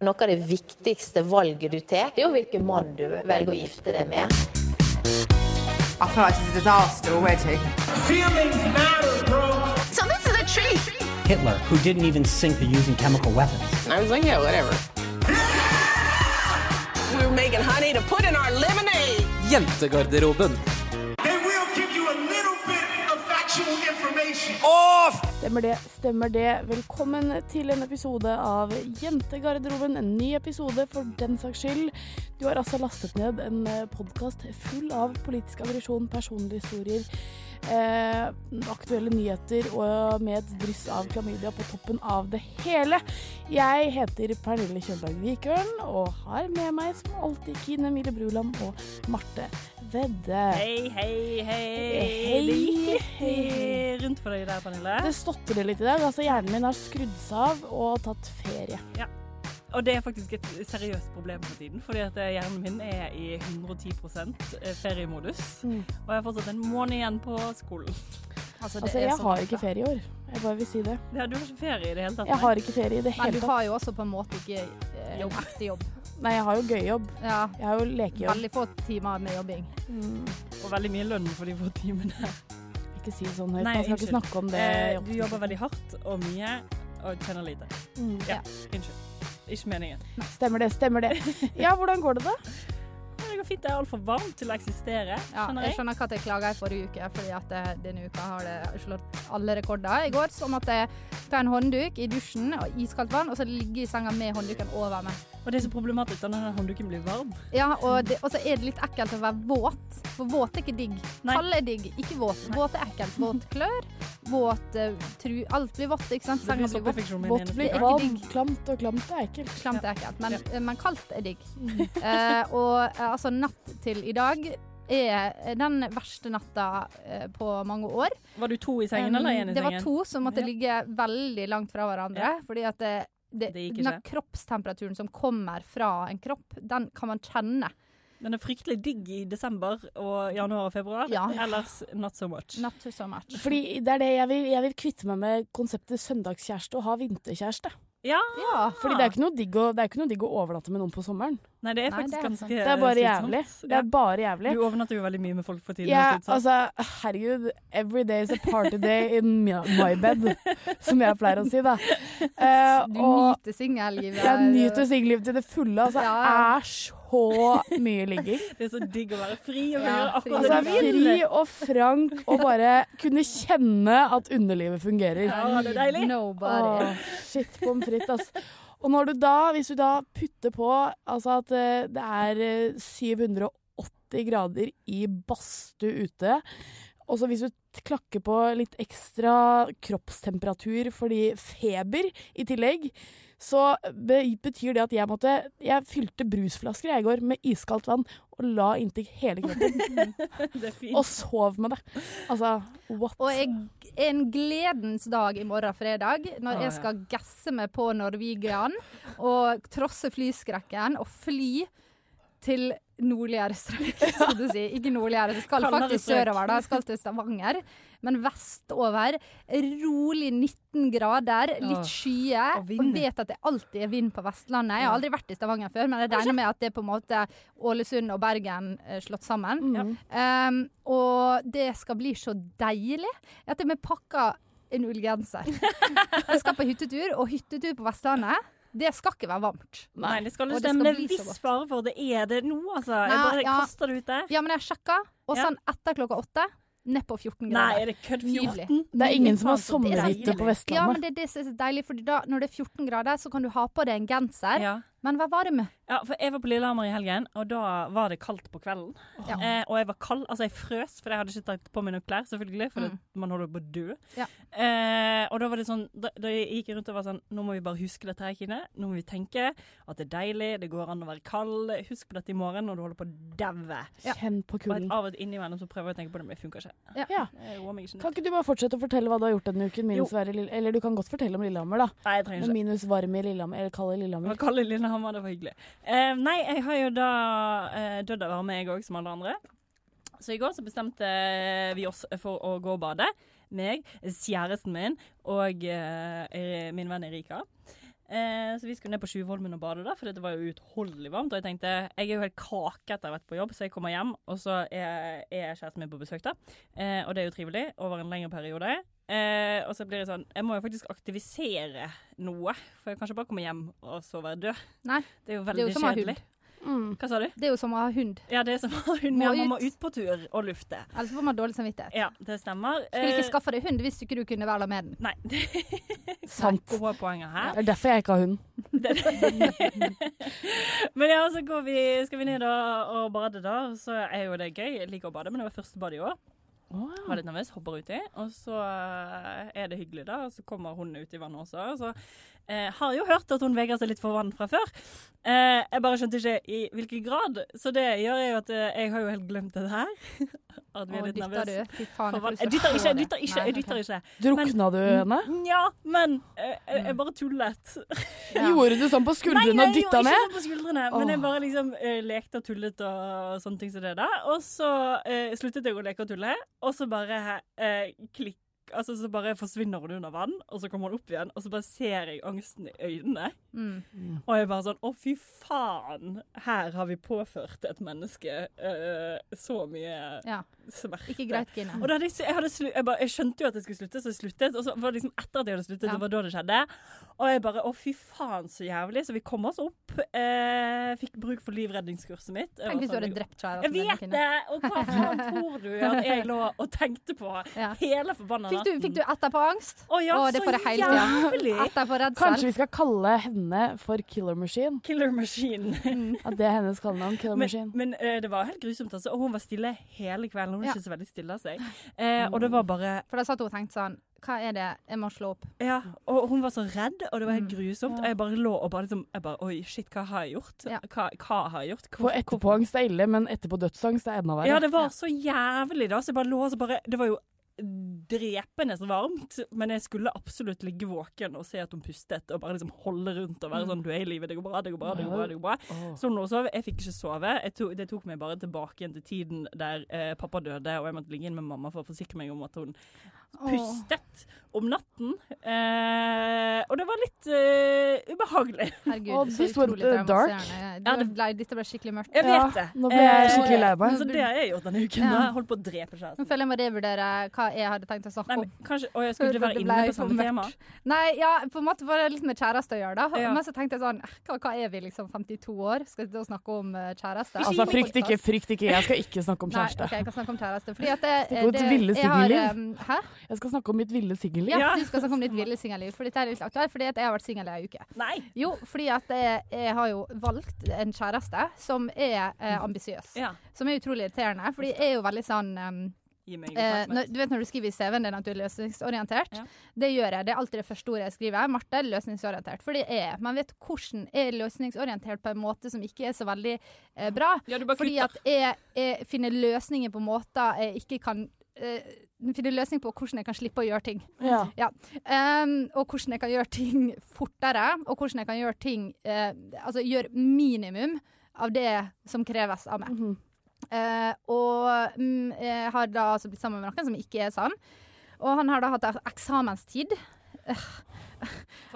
Noe av det viktigste valget du tar, det er jo hvilken mann du velger å gifte deg med. I feel like it's a disaster already. So this is a treat. Hitler, who didn't even sink to using chemical weapons. I was like, yeah, whatever. we were making honey to put in our lemonade. Jentegarderoben. Stemmer det, stemmer det. Velkommen til en episode av Jentegarderoben. En ny episode for den saks skyld. Du har altså lastet ned en podkast full av politisk aggresjon, personlige historier, eh, aktuelle nyheter og med et dryss av klamydia på toppen av det hele. Jeg heter Pernille Kjølberg Vikørn og har med meg som alltid Kine Mille Bruland og Marte Vedde. Hei, hei, hei. Hei, Det gikk litt rundt for deg der, Pernille. Det stotrer litt i dag. altså Hjernen min har skrudd seg av og tatt ferie. Og det er faktisk et seriøst problem for tiden, fordi at eh, hjernen min er i 110 feriemodus. Mm. Og jeg har fortsatt en måned igjen på skolen. Altså, jeg har ikke ferie i år. Jeg bare vil si det. Ja, du har ikke ferie i det hele tatt? Jeg nei? har ikke ferie i det Men du har jo også på en måte ikke eh, Jobb. ekte jobb. Nei, jeg har jo gøyjobb. Ja, Jeg har jo lekejobb. veldig få timer med jobbing. Mm. Og veldig mye lønn for de få timene. Ikke si det sånn høyt. Nei, Man skal ikke snakke om det. Eh, du jobber veldig hardt og mye, og tjener lite. Mm. Ja, unnskyld. Ikke meningen. Nei, Stemmer det, stemmer det. Ja, hvordan går det da? Det går fint, det er altfor varmt til å eksistere, Ja, skjønner jeg jeg. skjønner ikke at jeg klaga i forrige uke, fordi at eh, denne uka har det slått alle rekorder. I går så måtte jeg ta en håndduk i dusjen og iskaldt vann, og så ligge i senga med håndduken over meg. Og det er så problematisk når den håndduken blir varm. Ja, og, det, og så er det litt ekkelt å være våt, for våt er ikke digg. Kald er digg, ikke våt. Våt er ekkelt. Våt klør, våt tru... Alt blir vått, ikke sant? Senga blir våt. Vått blir ikke digg. klamt, og klamt er ekkelt. Klamt er ekkelt, men, Ja. men kaldt er digg. uh, og eh, altså, natt til i dag er den verste natta eh, på mange år. Var du to i sengen eller én i sengen? Det var to som måtte Ja. ligge veldig langt fra hverandre. Fordi at det, det, Det gikk den kroppstemperaturen som kommer fra en kropp, den kan man kjenne. Den er fryktelig digg i desember og januar og februar. Ja. Ellers not so much. Not so much. Fordi det er det jeg vil, jeg vil kvitte meg med konseptet søndagskjæreste og ha vinterkjæreste. Ja. Ja. Fordi det er ikke noe digg å, ikke noe digg å overnatte med noen på sommeren. Nei, det er Nei, det er ganske. Det er bare jævlig. Det er bare jævlig. Du overnatter jo veldig mye med folk for tiden. Ja, altså, herregud. Every day is a party day in my my bed, som jeg pleier å si, da. Uh, Du nyter singellivet. jeg nyter singellivet til det fulle. Altså, Ja. er så mye ligging. Det er så digg å være fri og Ja, gjøre akkurat Altså, det du vil. fri og frank og bare kunne kjenne at underlivet fungerer. Ja, det er deilig. Nobody. Åh, shit pommes frites, ass. Og når du da, hvis du da putter på altså at eh, det er eh, 780 grader i badstue ute, og så hvis du klakker på litt ekstra kroppstemperatur fordi feber i tillegg, så betyr det at jeg måtte Jeg fylte brusflasker jeg i går med iskaldt vann og la inntil hele kroppen. Det er fint. og sov med det. Altså, what? Og jeg, en gledens dag i morgen fredag, når ah, jeg ja. skal gasse meg på Norwegian og trosse flyskrekken og fly til nordligere strøk, skal du si. Ikke nordligere, det skal Kaldere faktisk strøk. sørover. da, Jeg skal til Stavanger. Men vestover, rolig 19 grader, litt skyer. og Og, vet at det alltid er vind på Vestlandet. Jeg har aldri vært i Stavanger før, men jeg regner med at det er på en måte Ålesund og Bergen eh, slått sammen. Mm. Um, og det skal bli så deilig at jeg pakker en ullgenser. Jeg skal på hyttetur, og hyttetur på Vestlandet, det skal ikke være varmt. Nei, det skal ikke det det, men det er viss fare for det er det nå, altså. Jeg bare ja. kaster det ut der. Ja, men jeg sjekka, og sånn etter klokka åtte, ned på 14 Nei, er det kødd? 14? Det er ingen som har sommerhytte på Ja, men det det er så deilig, for da, når det er 14 grader, så kan du ha på deg en genser, Ja. Men hva var det med? Ja, for jeg var på Lillehammer i helgen, og da var det kaldt på kvelden. Ja. Eh, og jeg var kald, altså jeg frøs, for jeg hadde ikke tatt på meg noen klær, selvfølgelig, for Mm. det, man holder på å dø. Ja. Eh, og da var det sånn, da, da gikk jeg rundt og var sånn, nå må vi bare huske dette her, Kine. Nå må vi tenke at det er deilig, det går an å være kald. Husk på dette i morgen når du holder på å daue. Ja. Kjenn på kulden. av og til innimellom så prøver jeg å tenke på det, men det funker ikke. Ja. Ja. Jeg meg ikke Kan ikke du bare fortsette å fortelle hva du har gjort denne uken? Minus være Eller du kan godt fortelle om Lillehammer, da. Nei, jeg trenger ikke. minus varm i Lillehammer, eller kald i Det Lillehammer. Lillehammer, det var hyggelig. Uh, nei, jeg har jo da uh, dødd av varme, jeg òg, som alle andre. Så i går så bestemte vi oss for å gå og bade. Meg, kjæresten min og uh, min venn Erika. Eh, så vi skulle ned på Tjuvholmen og bade, da, for det var jo uutholdelig varmt. Og jeg tenkte jeg er jo helt kake etter å ha vært på jobb, så jeg kommer hjem, og så er, er kjæresten min på besøk, da. Eh, og det er jo trivelig over en lengre periode. Eh, og så blir det sånn Jeg må jo faktisk aktivisere noe, for jeg kan ikke bare komme hjem og så være død. Nei, Det er jo veldig er jo kjedelig. hund. Mm. Hva sa du? Det er jo som å ha hund. Ja, det er som å ha hund. Må Ja, man må ut. på tur og lufte. Ellers får man dårlig samvittighet. Ja, det stemmer. Skulle ikke Eh, skaffa deg hund hvis du ikke du kunne være med den. Nei. Sant. Gode poenger her. Det er derfor jeg ikke har hund. men ja, så går vi, skal vi ned og, og bade, da. Så er jo det gøy. Jeg liker å bade, men det var første bad i år. Var litt nervøs, hopper uti. Og så eh, er det hyggelig, da. Og så kommer hun ut i vannet også. Og så eh, har jeg jo hørt at hun vegrer seg litt for vann fra før. Eh, jeg bare skjønte ikke i hvilken grad. Så det gjør jo at eh, jeg har jo helt glemt det her. at vi er litt nervøse. jeg. Jeg dytter ikke, jeg dytter ikke. Nei, Jeg dytter ikke. Drukna du henne? Ja, men eh, jeg, jeg bare tullet. Ja. Gjorde du sånn på skuldrene og jeg dytta gjorde ned? ikke sånn på skuldrene, men jeg bare liksom eh, lekte og tullet og sånne ting som det da. Og så eh, sluttet jeg å leke og tulle, og så bare eh, klikk. Altså, så bare forsvinner hun under vann, og så kommer hun opp igjen, og så bare ser jeg angsten i øynene. Mm. Og jeg bare sånn Å, fy faen! Her har vi påført et menneske uh, så mye Ja. smerte. Ikke greit, Gine. Og da hadde jeg, jeg, hadde slu, jeg, bare, jeg skjønte jo at jeg skulle slutte, så jeg sluttet. Og så var det liksom etter at jeg hadde sluttet, Ja. det var da det skjedde. Og jeg bare Å, fy faen, så jævlig. Så vi kom oss opp. Uh, fikk bruk for livredningskurset mitt. Tenk hvis du sånn, hadde drept Jeg vet det! Og hva faen tror du at jeg lå og tenkte på Ja. hele forbanna Fikk du, fikk du etterpåangst? Å ja, Å, det så jævlig! Etterpåredsel. Kanskje vi skal kalle henne for Killer Machine? Killer machine. At det er hennes kallenavn. Killer Men, Machine. men uh, det var helt grusomt, altså. Og hun var stille hele kvelden. Hun var Ja. ikke så veldig stille av seg. Uh, og det var bare For da satt hun og tenkte sånn Hva er det jeg må slå opp? Ja, og hun var så redd, og det var helt Mm. grusomt. Og jeg bare lå og bare liksom jeg bare, Oi, shit, hva har jeg gjort? Ja. Hva, hva har jeg gjort? For etterpåangst er ille, men etterpå dødsangst er enda verre. Ja, det var så jævlig, da. Så jeg bare lå og så bare Det var jo drepende varmt, men jeg skulle absolutt ligge våken og se at hun pustet, og bare liksom holde rundt og være sånn Du er i live, det går bra, det går bra, det går bra. det går bra. Oh. Så hun lå. Jeg fikk ikke sove. Tok, det tok meg bare tilbake igjen til tiden der eh, pappa døde, og jeg måtte ligge inn med mamma for å forsikre meg om at hun pustet om natten. Eh, og det var litt uh, ubehagelig. Herregud, så utrolig uh, dark. Ja, Det det- ble, dette ble skikkelig mørkt. Jeg vet det. nå ble jeg Eh, skikkelig lei meg. Så det har jeg gjort denne uken. Ja. Jeg holdt på å drepe Nå kjæresten. føler jeg må revurdere hva jeg hadde tenkt å snakke om. kanskje, og jeg skulle ikke være inne på samme tema. Nei, ja, på en måte var det litt med kjæreste å gjøre, da. Ja. Men så tenkte jeg sånn Hva, hva er vi, liksom 52 år? Skal vi snakke om eh, kjæreste? Altså, frykt ikke, frykt ikke. Jeg skal ikke snakke om Nei, kjæreste. Jeg kan snakke om kjæreste. Fordi at det, det, det, jeg har, um, Hæ? Jeg skal snakke om mitt ville singelliv. Ja, du skal snakke om ditt ville singelliv. For dette er litt aktuelt, fordi at jeg har vært singel i ei uke. Nei. Jo, fordi at jeg, jeg har jo valgt en kjæreste som er eh, ambisiøs. Ja. Som er utrolig irriterende, fordi jeg er jo veldig sånn um, Eh, når, du vet når du skriver i CV-en din at du er løsningsorientert? Ja. Det gjør jeg. Det er alltid det første ordet jeg skriver. Marte er løsningsorientert. For det er jeg. Man vet hvordan jeg er løsningsorientert på en måte som ikke er så veldig eh, bra. Ja, Fordi at jeg, jeg finner løsninger på måter jeg ikke kan eh, finner løsning på hvordan jeg kan slippe å gjøre ting. Ja. Ja. Um, og hvordan jeg kan gjøre ting fortere, og hvordan jeg kan gjøre ting uh, Altså gjøre minimum av det som kreves av meg. Eh, og um, jeg har da altså blitt sammen med noen som ikke er sann. Og han har da hatt eksamenstid.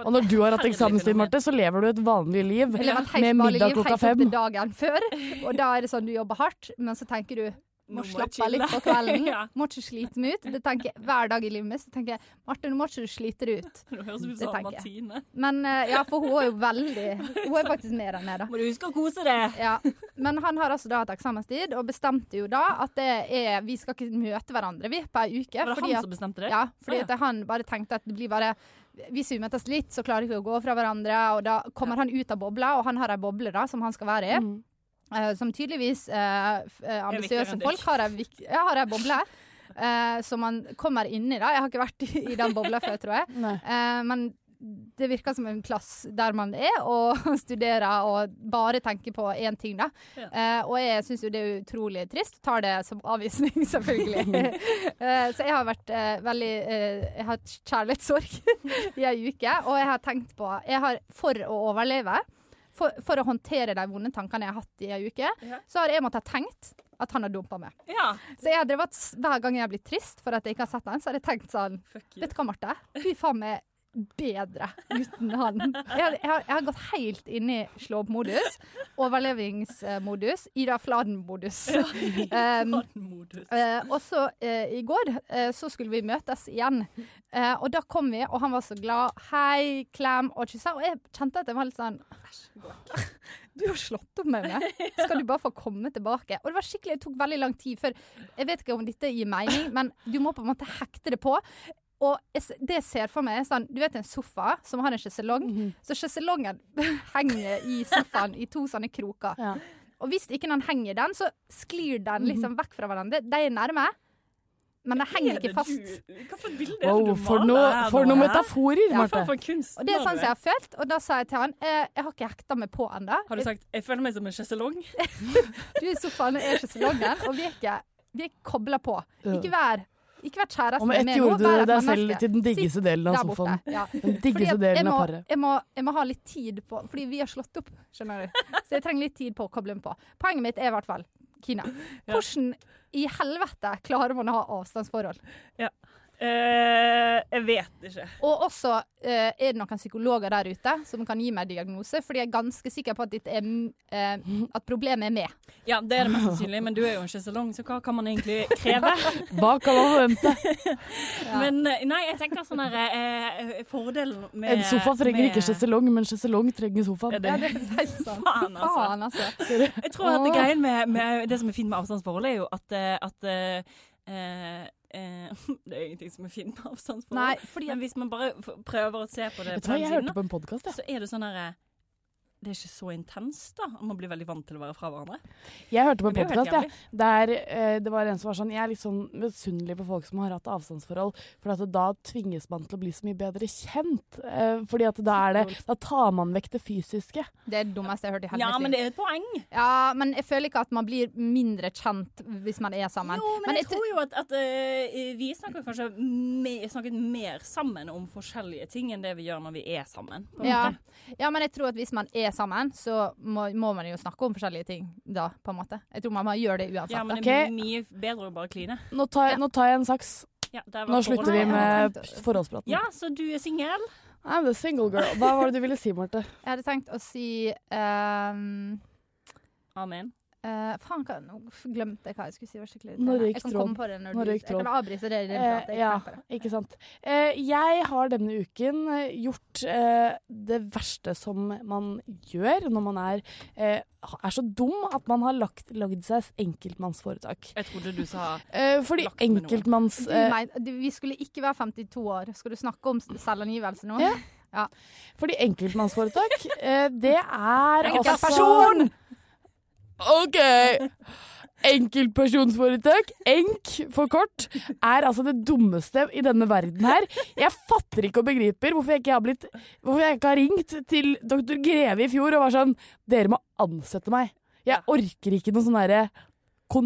Og når du har hatt eksamenstid, Marte, så lever du et vanlig liv Jeg lever et helt med vanlig middag liv klokka helt opp fem. til dagen før. Og da er det sånn du jobber hardt, men så tenker du må må slappe av litt på kvelden. Ja. Må ikke slite meg ut. Det tenker jeg hver dag i livet mitt. Så tenker jeg Marte, nå må ikke du slite deg ut. Det høres ut som tenker jeg. Martine. Men eh, ja, for hun er jo veldig Hun er faktisk mer enn meg, da. Må du huske å kose deg. Ja. Men han har altså da hatt eksamenstid, og bestemte jo da at det er Vi skal ikke møte hverandre, vi, på ei uke. Var det fordi han at- som bestemte det? Ja, fordi ja. at han bare tenkte at det blir bare Hvis vi møtes litt, så klarer vi ikke å gå fra hverandre, og da kommer han ut av bobla, og han har ei boble da som han skal være i. Mm. Eh, som tydeligvis uh, ambisiøse folk har ei ja, boble. eh, som man kommer inn i. da Jeg har ikke vært i, den bobla før, tror jeg. Eh, men det virker som en plass der man er og studerer og bare tenker på én ting, da. Ja. Eh, og jeg syns jo det er utrolig trist. Tar det som avvisning, selvfølgelig. Eh, så jeg har vært eh, veldig eh, Jeg har hatt kjærlighetssorg i ei uke, og jeg har tenkt på jeg har, For å overleve, for, for å håndtere de vonde tankene jeg har hatt i ei uke, Ja. så har jeg måttet ha tenkt at han har dumpa meg. Ja. Så jeg har drevet, hver gang jeg har blitt trist for at jeg ikke har sett han, så har jeg tenkt sånn. Vet du hva, Marte? Er faen meg bedre uten han. Jeg jeg har, jeg har gått helt inn i slå-opp-modus, overlevingsmodus, Ida Fladen-modus. Um, Modus. eh, og så uh, i går uh, så skulle vi møtes igjen. Eh, og da kom vi, og han var så glad. Hei, klem og kyssa. Og jeg kjente at jeg var litt sånn Du har slått opp med meg. Skal du bare få komme tilbake? Og det var skikkelig, det tok veldig lang tid før Jeg vet ikke om dette gir mening, men du må på en måte hekte det på. Og jeg det jeg ser for meg, er sånn Du vet en sofa som har en sjeselong? Så sjeselongen henger i sofaen i to sånne kroker. Ja. Og hvis ikke den henger den, så sklir den liksom vekk fra hverandre. De er nærme, men de henger ikke fast. Hva for bilde er det du maler her for noen metaforer, Marte. Ja, Og det er sånn som jeg har følt, og da sa jeg til han eh, jeg har ikke hekta meg på ennå. Har du sagt 'jeg føler meg som en sjeselong'? Du er i sofaen, jeg er sjeselongen, og vi er ikke, vi er kobla på. Ikke vær, ikke vært kjæreste med ett meg nå, gjorde du deg selv til den diggeste delen av sofaen. Ja. Den diggeste delen av paret. jeg, må, jeg må ha litt tid på Fordi vi har slått opp, skjønner du. Så jeg trenger litt tid på å koble meg på. Poenget mitt er i hvert fall Kina. Hvordan i helvete klarer man å ha avstandsforhold? Ja. Eh, jeg vet ikke. Og også eh, er det noen psykologer der ute som kan gi meg diagnose, fordi jeg er ganske sikker på at, er, eh, at problemet er med. Ja, det er det mest sannsynlig, men du er jo ikke så lang så hva kan man egentlig kreve? Hva kan man forvente? Men eh, nei, jeg tenker sånn her eh, Fordelen med En sofa trenger med- ikke sjeselong, men sjeselong trenger sofaen. Ja, det- er helt sant. Faen, altså. Faen, altså. Jeg tror at det greien med, med det som er fint med avstandsforholdet, er jo at, eh, at eh, eh, Det er ingenting som er fint med avstandsforhold. Nei, fordi Men hvis man bare prøver å se på det på den siden, på en ja. så er det sånn herre Det er ikke så intenst, da. Man blir veldig vant til å være fra hverandre. Jeg hørte på en Men podkast ja, der eh, det var en som var sånn Jeg er litt sånn misunnelig på folk som har hatt avstandsforhold, for at da tvinges man til å bli så mye bedre kjent. Eh, fordi at da er det Da tar man vekk det fysiske. Det er det dummeste jeg har hørt i hele Ja, men det er et poeng. Ja, men jeg føler ikke at man blir mindre kjent hvis man er sammen. Jo, men, jeg, jeg tror jo at, at uh, vi snakker kanskje me, snakket mer sammen om forskjellige ting enn det vi gjør når vi er sammen. på en ja. måte. ja, men jeg tror at hvis man er sammen, så må, må man jo snakke om forskjellige ting da, på en måte. Jeg tror man må gjøre det uansett. Ja, men det er mye bedre å bare kline. Nå tar, nå tar jeg en saks. Ja, der var Nå slutter vi med forholdspraten. Ja, så du er singel? I'm the single girl. Hva var det du ville si, Marte? Jeg hadde tenkt å si um, Amen. Eh, Faen, hva, nå glemte jeg hva jeg skulle si. Var skikkelig Nå røyk Jeg kan tråden. komme på det når Nå du Jeg kan avbryte det i prat. Ja, ikke sant. Uh, jeg har denne uken gjort eh, det verste som man gjør når man er, er så dum at man har lagt, lagd seg enkeltmannsforetak. Jeg trodde du sa Eh, fordi enkeltmanns... Eh, vi skulle ikke være 52 år. Skal du snakke om selvangivelse nå? Ja. fordi enkeltmannsforetak, det er altså Enkeltperson! OK! Enkeltpersonsforetak, ENK for kort, er altså det dummeste i denne verden her. Jeg fatter ikke og begriper hvorfor jeg ikke har, blitt, hvorfor jeg ikke har ringt til doktor Greve i fjor og var sånn Dere må ansette meg. Jeg orker ikke noe sånn derre på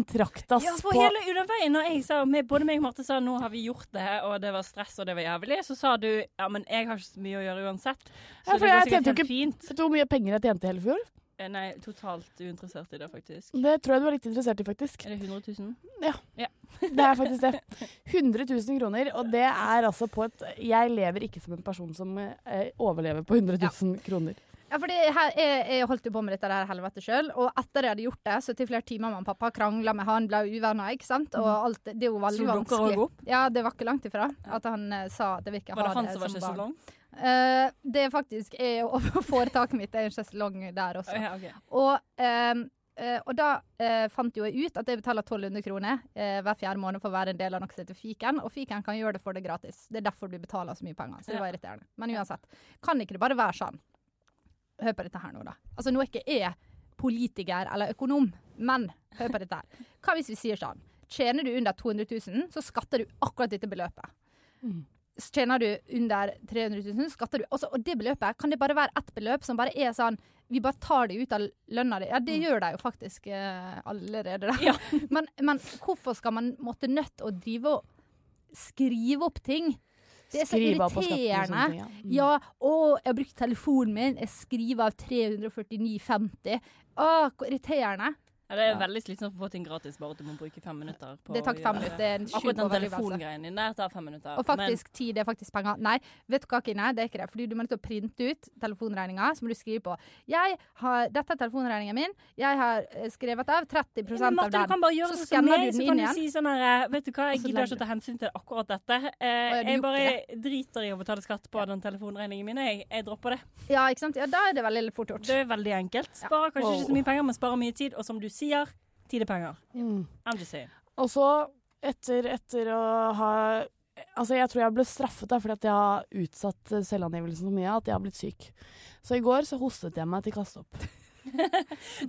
Ja, for på hele underveien når jeg sa, med, både meg og Marte sa nå har vi gjort det, og det var stress og det var jævlig, så sa du ja, men jeg har ikke så mye å gjøre uansett. Så Ja, for det går jeg sikkert helt ikke fint. Vet du hvor mye penger jeg tjente i hele fjor? Eh, Nei, totalt uinteressert i det, faktisk. Det tror jeg du er litt interessert i, faktisk. Er det 100 000? Ja. Ja. Det er faktisk det. 100 000 kroner, og det er altså på et Jeg lever ikke som en person som eh, overlever på 100 000 kroner. Ja, fordi her, jeg, jeg holdt jo på med dette der helvete sjøl, og etter jeg hadde gjort det, så til flere timer med pappa krangla med han, ble uvenner, ikke sant. Og alt, det er jo veldig vanskelig. opp? Ja, det var ikke langt ifra at han eh, sa at jeg vil ikke ha det som barn. Var det han som var som så sjeselong? Eh, det faktisk er å Foretaket mitt er en sjeselong der også. Ja, okay. Og, um, Uh, og da uh, fant jo jeg ut at jeg betaler 1200 kroner uh, hver fjerde måned for å være en del av noe som heter Fiken. Og Fiken kan gjøre det for deg gratis. Det er derfor du betaler så mye penger. Så det var irriterende. Men uansett. Kan ikke det bare være sånn? Hør på dette her nå, da. Altså, nå er ikke jeg politiker eller økonom, men hør på dette her. Hva hvis vi sier sånn? Tjener du under 200 000, så skatter du akkurat dette beløpet. Tjener du under 300 000, skatter du også, Og det beløpet, kan det bare være ett beløp som bare er sånn Vi bare tar det ut av lønna di. Ja, det gjør de jo faktisk eh, allerede, da. men, men hvorfor skal man måtte nødt å drive og skrive opp ting? Det er så Skrive irriterende. ting, ja. Mm. Ja, å, jeg har brukt telefonen min. Jeg skriver av 349,50. Å, hvor irriterende. Ja, det er veldig slitsomt å få ting gratis, bare at du må bruke fem minutter. på Det tar å fem gjøre minutter, det en sjuk Akkurat den overdrivelse. telefongreien din der tar fem minutter. Og faktisk tid er faktisk penger. Nei, vet du hva, Kine? Det er ikke det. Fordi du må nødt til å printe ut telefonregninga, så må du skrive på Jeg har, Dette er telefonregninga min. Jeg har eh, skrevet av 30 Men av Marte, den. du kan bare gjøre så det som skanner meg, du så den kan du igjen. si sånn her eh, Vet du hva, jeg Og så gidder legger ikke å ta hensyn til akkurat dette. Eh, ja, du jeg gjorde bare driter i å betale skatt på den telefonregningen min. Jeg, jeg dropper det. Ja, ikke sant? Ja, da er det veldig fort gjort. Det er veldig enkelt. Sparer kanskje ikke så mye penger, men sparer mye tid. Og som du sier, tid er penger. Mm. I'm just saying. Og så, etter, etter å ha Altså, jeg tror jeg ble straffet da, fordi at jeg har utsatt selvangivelsen så mye at jeg har blitt syk. Så i går så hostet jeg meg til kasteopp.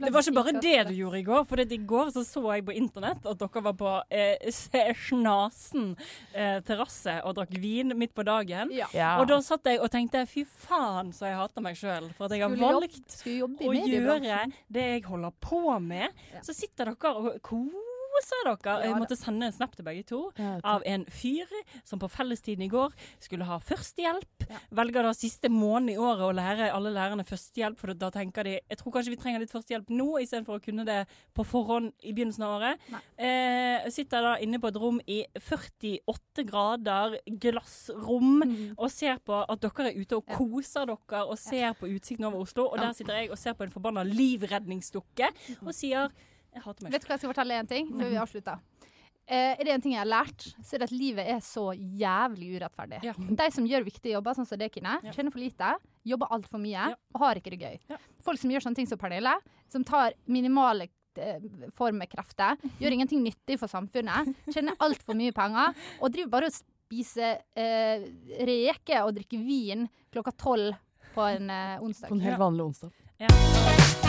Det var ikke bare det du gjorde i går. For i går så, så jeg på internett at dere var på eh, Snasen eh, terrasse og drakk vin midt på dagen. Ja. Ja. Og da satt jeg og tenkte fy faen så jeg hater meg sjøl for at jeg har valgt jobbe å gjøre det jeg holder på med. Så sitter dere og koser dere. Ja jeg måtte sende en snap til begge to Ja, av en fyr som på fellestiden i går skulle ha førstehjelp. Velger da siste måned i året å lære alle lærerne førstehjelp, for da tenker de jeg tror kanskje vi trenger litt førstehjelp nå, istedenfor å kunne det på forhånd i begynnelsen av året. Eh, sitter da inne på et rom i 48 grader, glassrom, og ser på at dere er ute og koser dere og ser på utsikten over Oslo, og der sitter jeg og ser på en forbanna livredningsdukke og sier jeg hater meg Vet du hva jeg skal fortelle en ting før vi avslutter? Eh, er det en ting jeg har lært, så er det at livet er så jævlig urettferdig. Ja. De som gjør viktige jobber, sånn som det, ja. tjener for lite, jobber altfor mye og har ikke det gøy. Folk som gjør sånne ting som Pernille, som tar minimale eh, formekrefter, gjør ingenting nyttig for samfunnet, tjener altfor mye penger og driver bare og spiser eh, reker og drikker vin klokka tolv på en eh, onsdag. På en helt vanlig onsdag.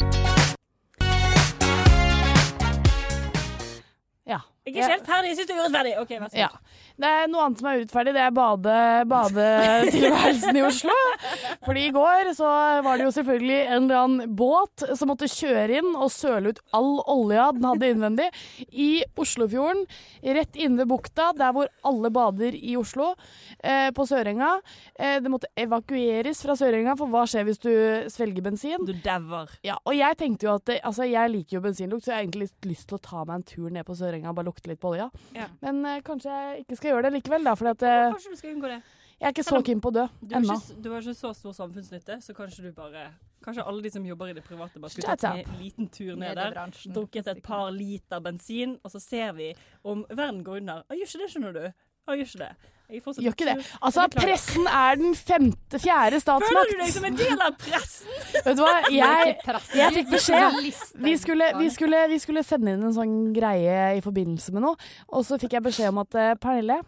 Ja. Jeg er ikke helt ferdig, jeg syns du er urettferdig. OK, vær så Ja. Det er noe annet som er urettferdig, det er bade- badetilværelsen i Oslo. Fordi i går så var det jo selvfølgelig en eller annen båt som måtte kjøre inn og søle ut all olja den hadde innvendig i Oslofjorden, rett inne ved bukta, der hvor alle bader i Oslo, eh, på Sørenga. Eh, det måtte evakueres fra Sørenga, for hva skjer hvis du svelger bensin? Du dauer. Ja, og jeg tenkte jo at det, altså jeg liker jo bensinlukt, så jeg har egentlig litt lyst til å ta meg en tur ned på Sørenga og bare lukte litt på olja. Ja. Men eh, kanskje jeg ikke skal gjøre det likevel, da, for at, eh, Kanskje du skal unngå det. jeg er ikke så keen på å dø Du har, ennå. ikke, du har ikke så stor samfunnsnytte, så kanskje du bare Kanskje alle de som jobber i det private, bare skulle Shut tatt en liten tur ned der, Mediebransjen. drukket et par liter bensin, og så ser vi om verden går under. Gjør ikke det, skjønner du. Han gjør ikke det. Jeg Gjør ikke det. Altså, Jeg pressen er den femte, fjerde statsmakt. Føler du deg som en del av pressen? Vet du hva, jeg, jeg fikk beskjed. Vi skulle, vi, skulle, vi skulle sende inn en sånn greie i forbindelse med noe, og så fikk jeg beskjed om at eh, Pernille,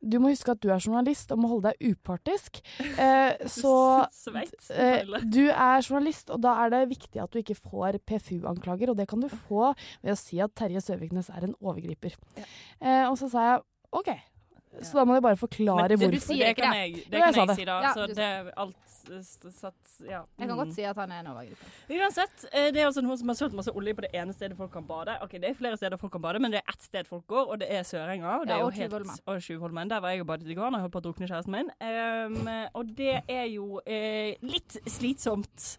du må huske at du er journalist og må holde deg upartisk. Eh, så eh, du er journalist, og da er det viktig at du ikke får PFU-anklager, og det kan du få ved å si at Terje Søviknes er en overgriper. Eh, og så sa jeg OK. Så da må jeg bare forklare Men det, hvorfor. det kan jeg, det kan jeg det. si, da. Ja, så det er alt satt Ja. Jeg kan Mm. godt si at han er en overgriper. Uansett, eh, det er altså noen som har sølt masse olje på det ene stedet folk kan bade. Ok, Det er flere steder folk kan bade, men det er ett sted folk går, og det er Sørenga. Og det Ja, er jo og helt- Og Tjuvholmen. Der var jeg og badet i går, når jeg holdt på å drukne kjæresten min. Um, og det er jo eh, litt slitsomt.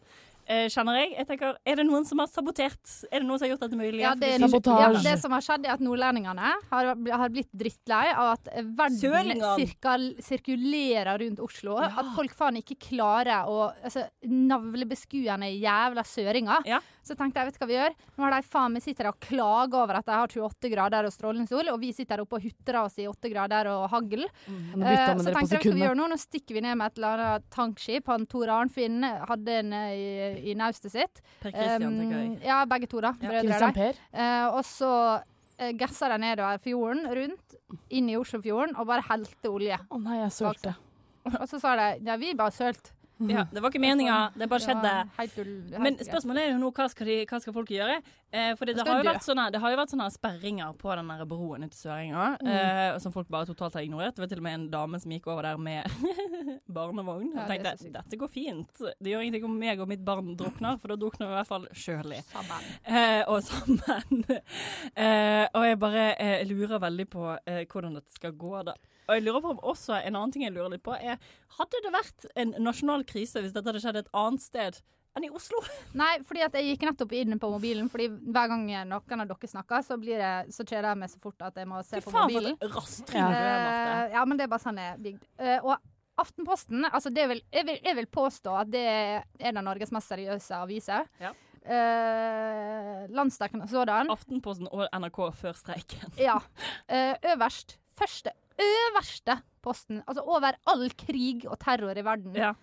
Eh, kjenner jeg. Jeg tenker, Er det noen som har sabotert? Er det noen som har gjort dette mulig? Ja, det, ja, det som har skjedd, er at nordlendingene har, har blitt drittlei av at verden sirkal, sirkulerer rundt Oslo. At folk faen ikke klarer å altså, Navlebeskuende jævla søringer. Ja. Så tenkte jeg, vet du hva vi gjør? Nå har de faen meg sitter og klager over at de har 28 grader og strålende sol, og vi sitter oppe og hutrer oss i 8 grader og hagl. Mm. Eh, så tenkte jeg, hva vi gjør nå? Nå stikker vi ned med et eller annet tankskip. Han Tor Arnfinn hadde en eh, i, i naustet sitt. Per Christian, Um, tenker jeg. Ja, begge to, da. Ja. Brødre Ja. der. Eh, og så uh, gassa de nedover fjorden, rundt, inn i Oslofjorden, og bare helte olje. Å nei, jeg sølte. Og så sa de ja, vi bare sølt. Ja, det var ikke meninga, det bare skjedde. Men spørsmålet er jo nå hva skal, de, hva skal folk gjøre? Eh, fordi det det, har, sånne, det har jo vært sånne sperringer på den der broen til Sørenga, eh, som folk bare totalt har ignorert. Det var til og med en dame som gikk over der med barnevogn. Ja, tenkte det dette går fint. Det gjør ingenting om meg og mitt barn drukner, for da drukner vi i hvert fall sjøl. Sammen. Eh, og sammen. eh, og jeg bare eh, lurer veldig på eh, hvordan dette skal gå, da. Og jeg lurer på om også En annen ting jeg lurer litt på, er Hadde det vært en nasjonal krise hvis dette hadde skjedd et annet sted enn i Oslo? Nei, fordi at jeg gikk nettopp inn på mobilen, fordi hver gang noen av dere snakker, så, blir det, så kjeder jeg meg så fort at jeg må se Fy på faen, mobilen. for et rasttryne du er, Marte. Eh, ja, men det er bare sånn jeg er bygd. Eh, og Aftenposten, altså det vil, jeg, vil, jeg vil påstå at det er en av Norges mest seriøse aviser. Ja. Eh, Landsdekkende sådan. Aftenposten og NRK før streiken. Ja. Eh, øverst. Første øverste posten. Altså over all krig og terror i verden. Ja.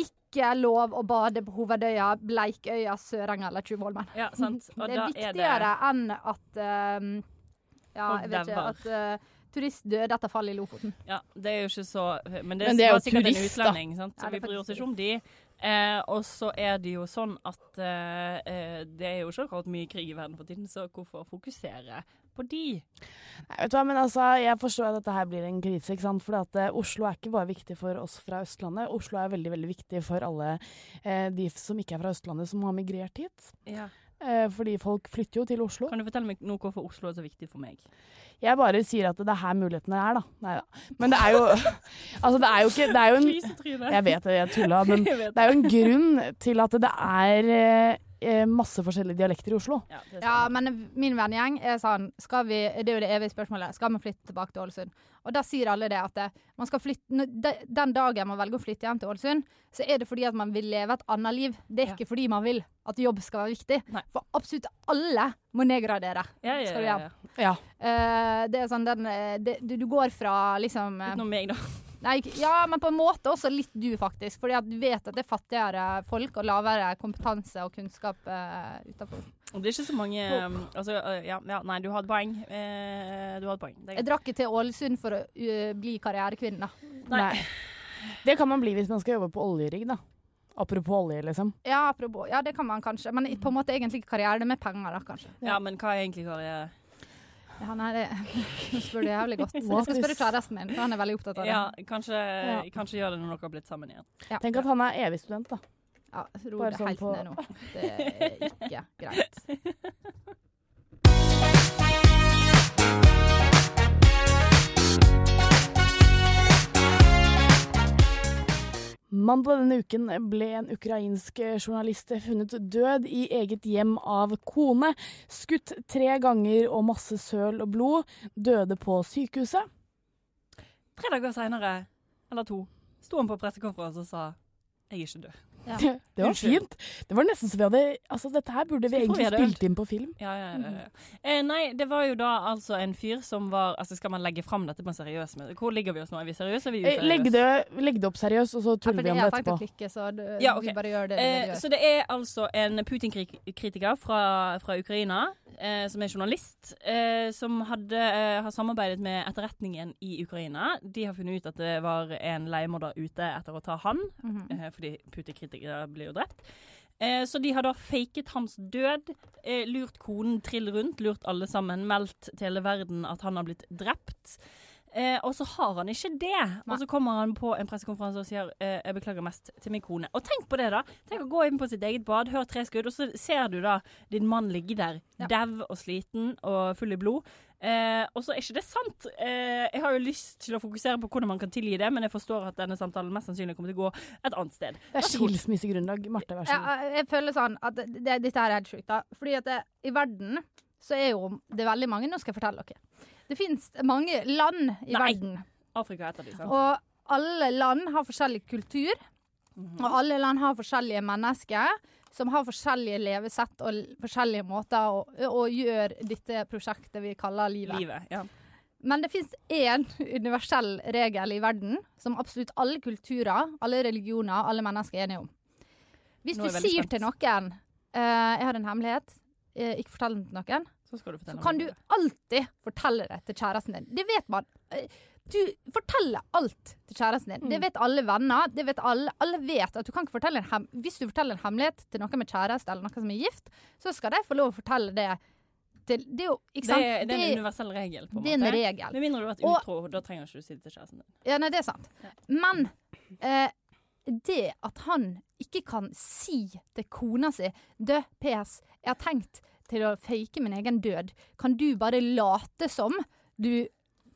Ikke lov å bade på Hovedøya, Bleikøya, Sørenga eller Tjuvholmen. Ja, sant. Og det da er er viktigere det enn at ehm, Ja, jeg vet ikke. At uh, turist døde etter fallet i Lofoten. Ja, det er jo ikke så Men det, Men det er jo var sikkert turist, en da. utlending, sant? så Ja, vi bryr oss ikke om de. Eh, og så er det jo sånn at eh, eh, det er jo ikke akkurat mye krig i verden for tiden, så hvorfor fokusere på de? Nei, vet du hva, men altså, Jeg forstår at dette her blir en krise. ikke sant? For at, eh, Oslo er ikke bare viktig for oss fra Østlandet. Oslo er veldig veldig viktig for alle eh, de som ikke er fra Østlandet, som har migrert hit. Ja. Eh, fordi folk flytter jo til Oslo. Kan du fortelle meg nå hvorfor Oslo er så viktig for meg? Jeg bare sier at det er her mulighetene er, da. Nei da. Men det er jo Altså, det er jo ikke Det er jo en Jeg vet det, jeg tulla, men det er jo en grunn til at det er eh, eh, masse forskjellige dialekter i Oslo. Ja, Ja, men min vennegjeng er sånn skal vi, Det er jo det evige spørsmålet. Skal vi flytte tilbake til Ålesund? Og da sier alle det at eh, man skal flytte Den dagen man velger å flytte hjem til Ålesund, så er det fordi at man vil leve et annet liv. Det er Ja. ikke fordi man vil at jobb skal være viktig. Nei. For absolutt alle må nedgradere. ja, ja, skal du hjem. ja. Eh, det er sånn den eh, det, du, går fra liksom Utenom meg, da. Nei, ja, men på en måte også litt du, faktisk. Fordi at du vet at det er fattigere folk og lavere kompetanse og kunnskap uh, utafor. Det blir ikke så mange um, altså, uh, ja, ja, Nei, du hadde poeng. Eh, du hadde poeng. Det er Jeg drakk ikke til Ålesund for å uh, bli karrierekvinne, da. Nei. Det kan man bli hvis man skal jobbe på oljerigg, da. Apropos olje, liksom. Ja, apropos. Ja, det kan man kanskje. Men på en måte egentlig ikke karriere. Det er med penger, da, kanskje. Ja, men hva er egentlig karriere? Ja, nei, det Nå spør du jævlig godt. Jeg skal spørre kjæresten min, for han er veldig opptatt av det. Ja, kanskje, Ja. kanskje gjør det når dere har blitt sammen igjen. Ja. Tenk at han er evig student, da. Ja, ro Bare det sånn helt på- ned nå. Det er ikke greit. Mandag denne uken ble en ukrainsk journalist funnet død i eget hjem av kone. Skutt tre ganger og masse søl og blod. Døde på sykehuset. Tre dager seinere, eller to, sto han på pressekonferanse og sa 'jeg er ikke død'. Ja. Det var Unnskyld. fint. Det var nesten så vi hadde Altså, dette her burde vi egentlig spilt inn på film. Ja, ja, ja, ja. Eh, nei, det var jo da altså en fyr som var Altså, skal man legge fram dette på en seriøs måte? Hvor ligger vi oss nå? Er vi seriøse, eller er vi Eh, Legg det, legg det opp seriøst, og så Ja, tuller vi om det etterpå. klikke, så du, Ja, okay. vi bare gjør det Eh, gjør. så det er altså en Putin-kritiker fra, fra Ukraina, eh, som er journalist, eh, som hadde, eh, har samarbeidet med etterretningen i Ukraina. De har funnet ut at det var en leiemorder ute etter å ta han, Mhm. eh, fordi Putin-kritikere blir jo drept. Eh, så de har da faket hans død, eh, lurt konen trill rundt, lurt alle sammen, meldt til hele verden at han har blitt drept. Eh, og så har han ikke det. Og så kommer han på en pressekonferanse og sier eh, 'jeg beklager mest til min kone'. Og tenk på det, da. Tenk å gå inn på sitt eget bad, høre tre skudd, og så ser du da din mann ligge der, Ja. dau og sliten og full i blod. Eh, og så er ikke det sant. Eh, jeg har jo lyst til å fokusere på hvordan man kan tilgi det, men jeg forstår at denne samtalen mest sannsynlig kommer til å gå et annet sted. Det er skilsmissegrunnlag. Marte, vær så Ja, god. jeg føler sånn at det, det, dette her er helt sjukt. da. Fordi at det, i verden så er jo det veldig mange Nå skal jeg fortelle dere. Det fins mange land i Nei. verden. Afrika heter et av de, sant? Og alle land har forskjellig kultur. Mhm. Og alle land har forskjellige mennesker som har forskjellige levesett og forskjellige måter å, å gjøre dette prosjektet vi kaller livet. Livet. Ja. Men det fins én universell regel i verden som absolutt alle kulturer, alle religioner, alle mennesker er enige om. Hvis du er sier spent. til noen uh, 'Jeg har en hemmelighet', Uh, ikke fortell den til noen, Så så kan du alltid fortelle det til kjæresten din. Det vet man. Eh, Du forteller alt til kjæresten din. Mm. Det vet alle venner. Det vet alle. alle vet at du kan ikke fortelle en hem Hvis du forteller en hemmelighet til noen med kjæreste eller noen som er gift, så skal de få lov å fortelle det til Det er jo Det er, det er en universell regel, på en måte. regel. Med mindre du har vært Og- utro, da trenger ikke du si det til kjæresten din. Ja, nei, det er sant. Men eh, det at han ikke kan si til kona si Du, PS, jeg har tenkt til å fake min egen død. Kan du bare late som du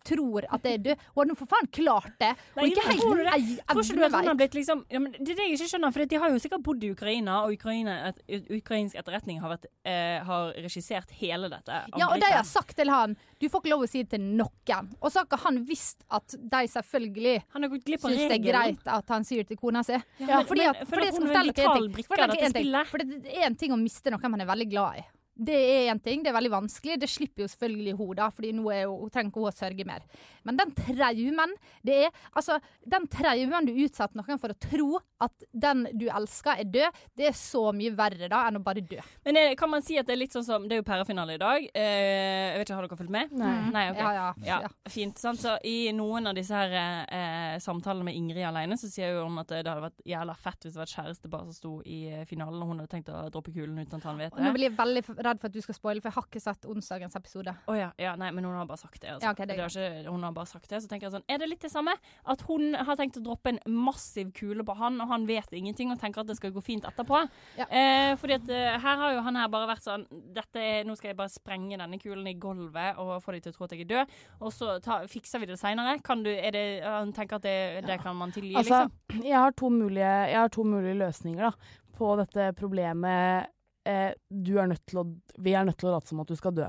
tror at det er død? Hun hadde for faen klart det. Og ikke helt tror du det? Tror ikke du at hun har blitt liksom ja, men Det er det jeg ikke skjønner, for de har jo sikkert bodd i Ukraina, og Ukraina, et, ukrainsk etterretning har, vært, eh, har regissert hele dette Ja, og de angrepet. har sagt til han du får ikke lov å si det til noen. Og så har han visst at de selvfølgelig Han har gått glipp av syns det er greit at han sier det til kona si. men- fordi men fordi jeg at skal hun en fortelle dere en ting. brikke Fortell av dere dette en ting. spillet. For det det er en ting å miste noe man er veldig glad i. Det er en ting, det er veldig vanskelig. Det slipper jo selvfølgelig hun, da, Fordi nå er jo, hun trenger ikke hun å sørge mer. Men den traumen det er, altså, den traumen du utsetter noen for å tro at den du elsker er død, det er så mye verre da enn å bare dø. Men eh, kan man si at det er litt sånn som Det er jo pærefinale i dag. Eh, jeg vet ikke, Har dere fulgt med? Nei. Nei ok. Ja, ja, ja. Fint. sant? Så I noen av disse her eh, samtalene med Ingrid alene, så sier hun at det hadde vært jævla fett hvis det var et kjærestepar som sto i eh, finalen, og hun hadde tenkt å droppe kulen uten at han vet det. nå det. blir jeg veldig redd for at du skal spoile, for jeg har ikke sett onsdagens episode. Å ja, ja, nei, men hun har bare sagt det. Altså. Ja, okay, det ikke, hun har bare sagt det. Så tenker jeg sånn, er det litt det samme? At hun har tenkt å droppe en massiv kule på han, og han vet ingenting og tenker at det skal gå fint etterpå. Ja. Eh, fordi at eh, her har jo han her bare vært sånn dette er, Nå skal jeg bare sprenge denne kulen i gulvet og få de til å tro at jeg er død, og så ta, fikser vi det seinere. Kan du Er det Han tenker at det, det kan man tilgi, Altså, liksom? jeg har to mulige, jeg har to mulige løsninger da, på dette problemet eh, du er nødt til å, Vi er nødt til å late som at du skal dø.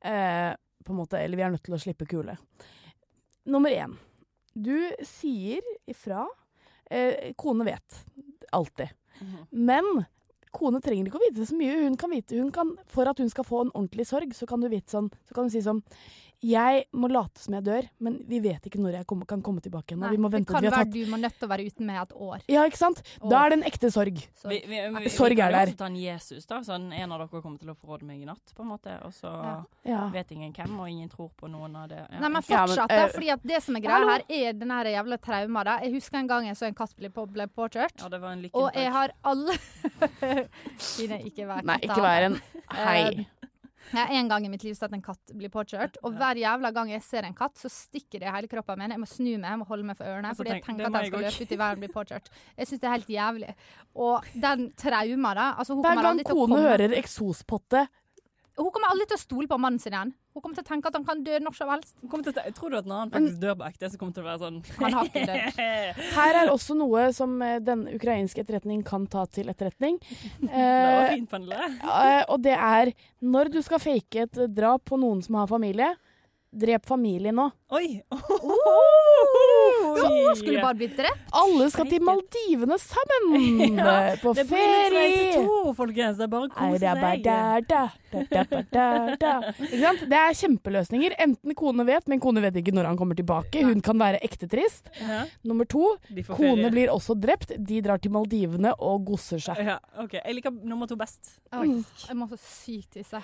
Eh, på en måte, eller vi er nødt til å slippe kule. Nummer én. Du sier ifra. Eh, kone vet. Alltid. Mhm. Men kone trenger ikke å vite så mye. Hun kan vite, hun kan, for at hun skal få en ordentlig sorg, så kan du, sånn, så kan du si sånn Jeg må late som jeg dør, men vi vet ikke når jeg kommer- kan komme tilbake igjen. og Vi må det kan vi har være tatt du må nødt til å være uten meg et år. ja, ikke sant? Da er det en ekte sorg. Sorg, Vi, vi, vi, Sorg vi kan er jo også ta en Jesus, da. Sånn, en av dere kommer til å forråde meg i natt, på en måte. Og så Ja. Ja. vet ingen hvem, og ingen tror på noen av det. Ja, Nei, men ok. Ja, men, fortsatt, eh, det som er greia her, er den her jævla trauma. Da. Jeg husker en gang jeg så en katt bli, påkjørt. Ja, det var en lykken Og jeg har alle Kine, ikke vær Nei, ikke vær en Eh, Hei. Jeg har en gang i mitt liv sett en katt bli påkjørt, og hver jævla gang jeg ser en katt, så stikker det i hele kroppen min. Jeg må snu meg, jeg må holde meg for ørene, Altså, fordi jeg tenker at jeg skal løpe ut i verden og bli påkjørt. Jeg syns det er helt jævlig. Og den trauma, da altså, Hver gang kone hører eksospotte Hun kommer aldri til å stole på mannen sin igjen. Hun kommer til å tenke at han kan dø når som helst. Til, å- tror du at når han faktisk dør på ekte, så kommer det til å være sånn Han har ikke dødd. Her er også noe som eh, den ukrainske etterretning kan ta til etterretning. Det var Eh, fint, eh, og det er når du skal fake et drap på noen som har familie, Drep familien nå. Oi! Så hun skulle bare blitt drept? Alle skal til Maldivene sammen! Ja, på er ferie! Det er bare å kose seg. Da, da, da, da, da, da. Ikke sant? Det er kjempeløsninger. Enten kone vet, men kone vet ikke når han kommer tilbake. Hun kan være ekte trist. Ja. Nummer to, kone ferie. blir også drept. De drar til Maldivene og gosser seg. Ja, okay. Jeg liker nummer to best. Oi, jeg må så sykt tisse.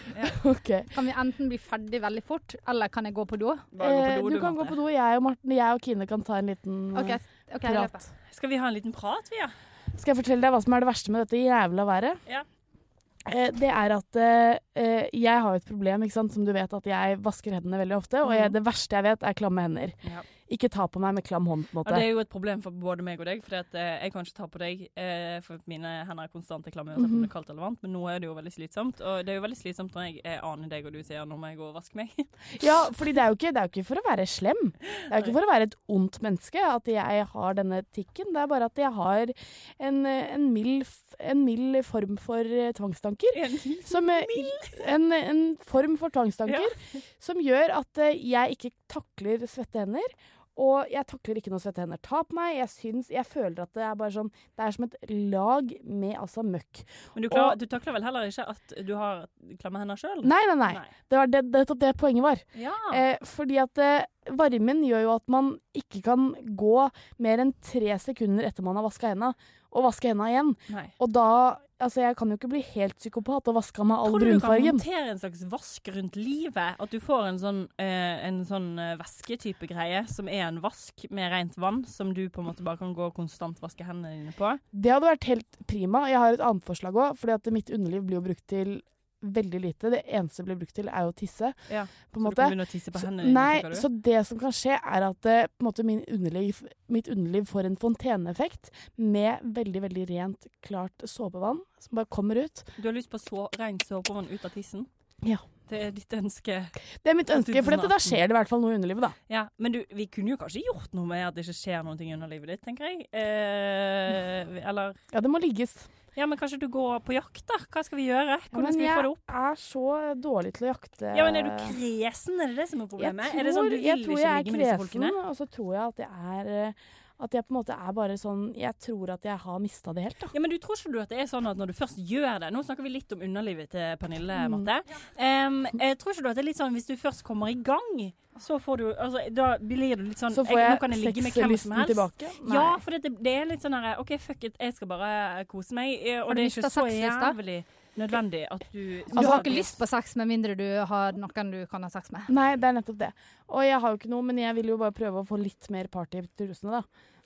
Ok. Kan vi enten bli ferdig veldig fort, eller kan jeg gå på do? Eh, du kan gå på do. Jeg og, Martin, jeg og Kine kan ta en liten okay. prat. Skal vi ha en liten prat, vi, ja? Skal jeg fortelle deg hva som er det verste med dette jævla været? Ja. Eh, Det er at eh, jeg har et problem, som du vet, at jeg vasker hendene veldig ofte. Og jeg, Mhm. det verste jeg vet, er klamme hender. Ja. Ikke ta på meg med klam hånd, på en måte. Ja, det er jo et problem for både meg og deg, for jeg kan ikke ta på deg, eh, for mine hender er konstant klamme uansett om Mhm. det er kaldt eller varmt, men nå er det jo veldig slitsomt. Og det er jo veldig slitsomt når jeg eh, aner deg og du sier nå må jeg gå og vaske meg. Ja, fordi det er, ikke, det er jo ikke for å være slem. Det er jo ikke for å være et ondt menneske at jeg har denne tikken. Det er bare at jeg har en, eh, en, mild, en mild form for eh, tvangstanker. Som, eh, en, en form for tvangstanker som gjør at eh, jeg ikke takler svette hender. Og jeg takler ikke noe svette hender Ta på meg. Jeg syns, jeg føler at det er bare sånn Det er som et lag med altså møkk. Men du, klar, Og- du takler vel heller ikke at du har klamme hender sjøl? Nei, nei, nei. Det var det, det, det poenget var. Ja. Eh, fordi at eh, varmen gjør jo at man ikke kan gå mer enn tre sekunder etter man har vaska henda, og vaske henda igjen. Nei. Og da Altså, jeg kan jo ikke bli helt psykopat og vaske av meg all Tror du du kan brunfargen. håndtere en slags vask rundt livet? At du får en sånn, eh, en sånn eh, væsketype greie som er en vask med rent vann, som du på en måte bare kan gå og konstant vaske hendene dine på? Det hadde vært helt prima. Jeg har et annet forslag òg, fordi at mitt underliv blir jo brukt til veldig lite. Det eneste det blir brukt til, er jo å tisse. Ja, så du kan begynne å tisse på Så- hendene Nei, så det som kan skje, er at eh, på måte min underliv, mitt underliv får en fonteneeffekt med veldig, veldig rent, klart såpevann som bare kommer ut. Du har lyst på så, rent såpevann ut av tissen? Ja. Det er ditt ønske? Det er mitt ønske, for da skjer det i hvert fall noe i underlivet, da. Ja, men du, vi kunne jo kanskje gjort noe med at det ikke skjer noe i underlivet ditt, tenker jeg. Eh, eller Ja, det må ligges. Ja, men kanskje du går på jakt, da? Hva skal vi gjøre? Hvordan ja, skal vi få det opp? jeg er så dårlig til å jakte Ja, men Er du kresen? Er det det som er problemet? er det sånn du vil jeg tror jeg er kresen, og så tror jeg at jeg er eh, At jeg på en måte er bare sånn Jeg tror at jeg har mista det helt, da. Ja, men du Tror ikke du at det er sånn at når du først gjør det Nå snakker vi litt om underlivet til Pernille, Mm. Marte. Em, jeg tror ikke du at det er litt sånn hvis du først kommer i gang, så får du altså, Da blir du litt sånn Så får jeg, jeg jeg som sexlysten tilbake? Nei. Ja, for det, det er litt sånn her OK, fuck it, jeg skal bare kose meg. eh, Og det er ikke så jævlig nødvendig at du Du har ikke lyst på sex med mindre du har noen du kan ha sex med. Nei, det er nettopp det. Og jeg har jo ikke noe, men jeg vil jo bare prøve å få litt mer party i trusene, da.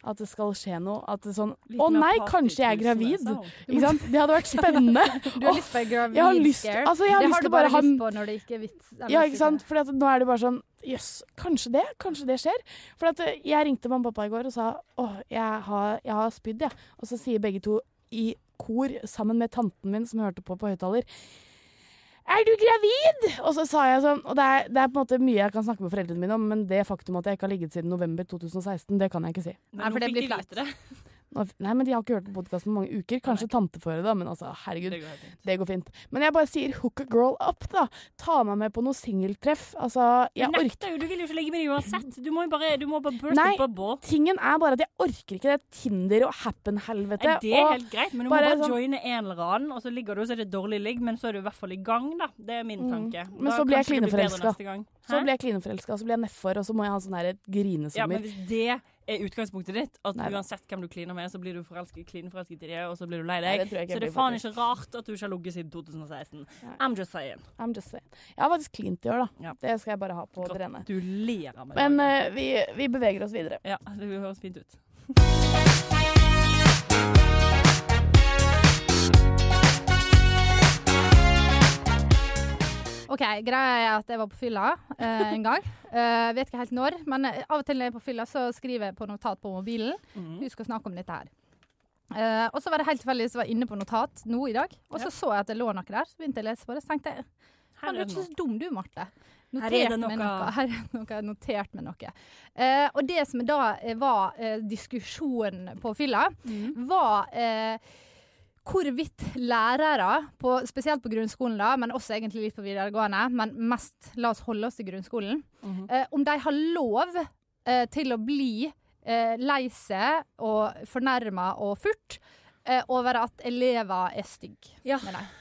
At det skal skje noe. At det sånn Å nei, kanskje jeg er gravid! Ikke sant? Det hadde vært spennende. Du har lyst på gravid Jeg har lyst- altså, jeg har det lyst har du bare ha lyst på når det ikke er vits. Ja, ikke sant? For nå er det bare sånn Jøss, kanskje det? Kanskje det skjer? For at jeg ringte mamma og pappa i går og sa Å, jeg har, jeg har spydd, jeg. Og så sier begge to i kor, sammen med tanten min som hørte på på høyttaler er du gravid?! Og så sa jeg sånn Og det er, det er på en måte mye jeg kan snakke med foreldrene mine om, men det faktum at jeg ikke har ligget siden november 2016, det kan jeg ikke si. Men Nei, for det blir det. Nei, men De har ikke hørt på podkasten på mange uker. Kanskje tante får det, det, men altså, herregud. Det går. Det går fint. Men jeg bare sier hook a girl up, da. Ta meg med på noe singeltreff. Altså, jeg orker nekter jo, du vil jo ikke ligge med deg uansett. Du må jo bare, du må bare burst Nei, the bubble. tingen er bare at jeg orker ikke det Tinder og Happen-helvete. Det er helt greit, men du bare må bare sånn- joine en eller annen, og så ligger du, og så er det dårlig ligg, men så er du i hvert fall i gang, da. Det er min tanke. Mm. Men Da så blir jeg klineforelska. Så blir jeg klineforelska, og så blir jeg nedfor, og så må jeg ha sånn her Ja, grinesommer. men hvis det er utgangspunktet ditt, at Nei uansett hvem du kliner med, så blir du forelsket, klineforelsket i det, og så blir du lei Nei, deg, det jeg ikke så det er faen ikke rart at du ikke har ligget siden 2016. I'm just saying. I'm just saying. Jeg har faktisk klint i år, da. Ja. Det skal jeg bare ha på det rene. Gratulerer meg. Men eh, vi, vi beveger oss videre. Ja, det høres fint ut. OK, greia er at jeg var på fylla eh, en gang. Eh, vet ikke helt når, men eh, av og til når jeg er på fylla, så skriver jeg på notat på mobilen. Mm. Husk å snakke om dette her. Eh, og så var det helt tilfeldig så var jeg inne på notat nå i dag, og så så jeg at det lå noe der. Så begynte jeg å lese på det, så tenkte jeg Her du er det ikke så dum du, Marte. Her er det med noe. noe. Her er det noe. Notert med noe. Eh, og det som da eh, var eh, diskusjonen på fylla, mm. var eh, hvorvidt lærere, på, spesielt på grunnskolen, da, men også egentlig litt på videregående, men mest la oss holde oss til grunnskolen, Mhm. eh, om de har lov eh, til å bli eh, lei seg og fornærma og furt eh, over at elever er stygge Ja.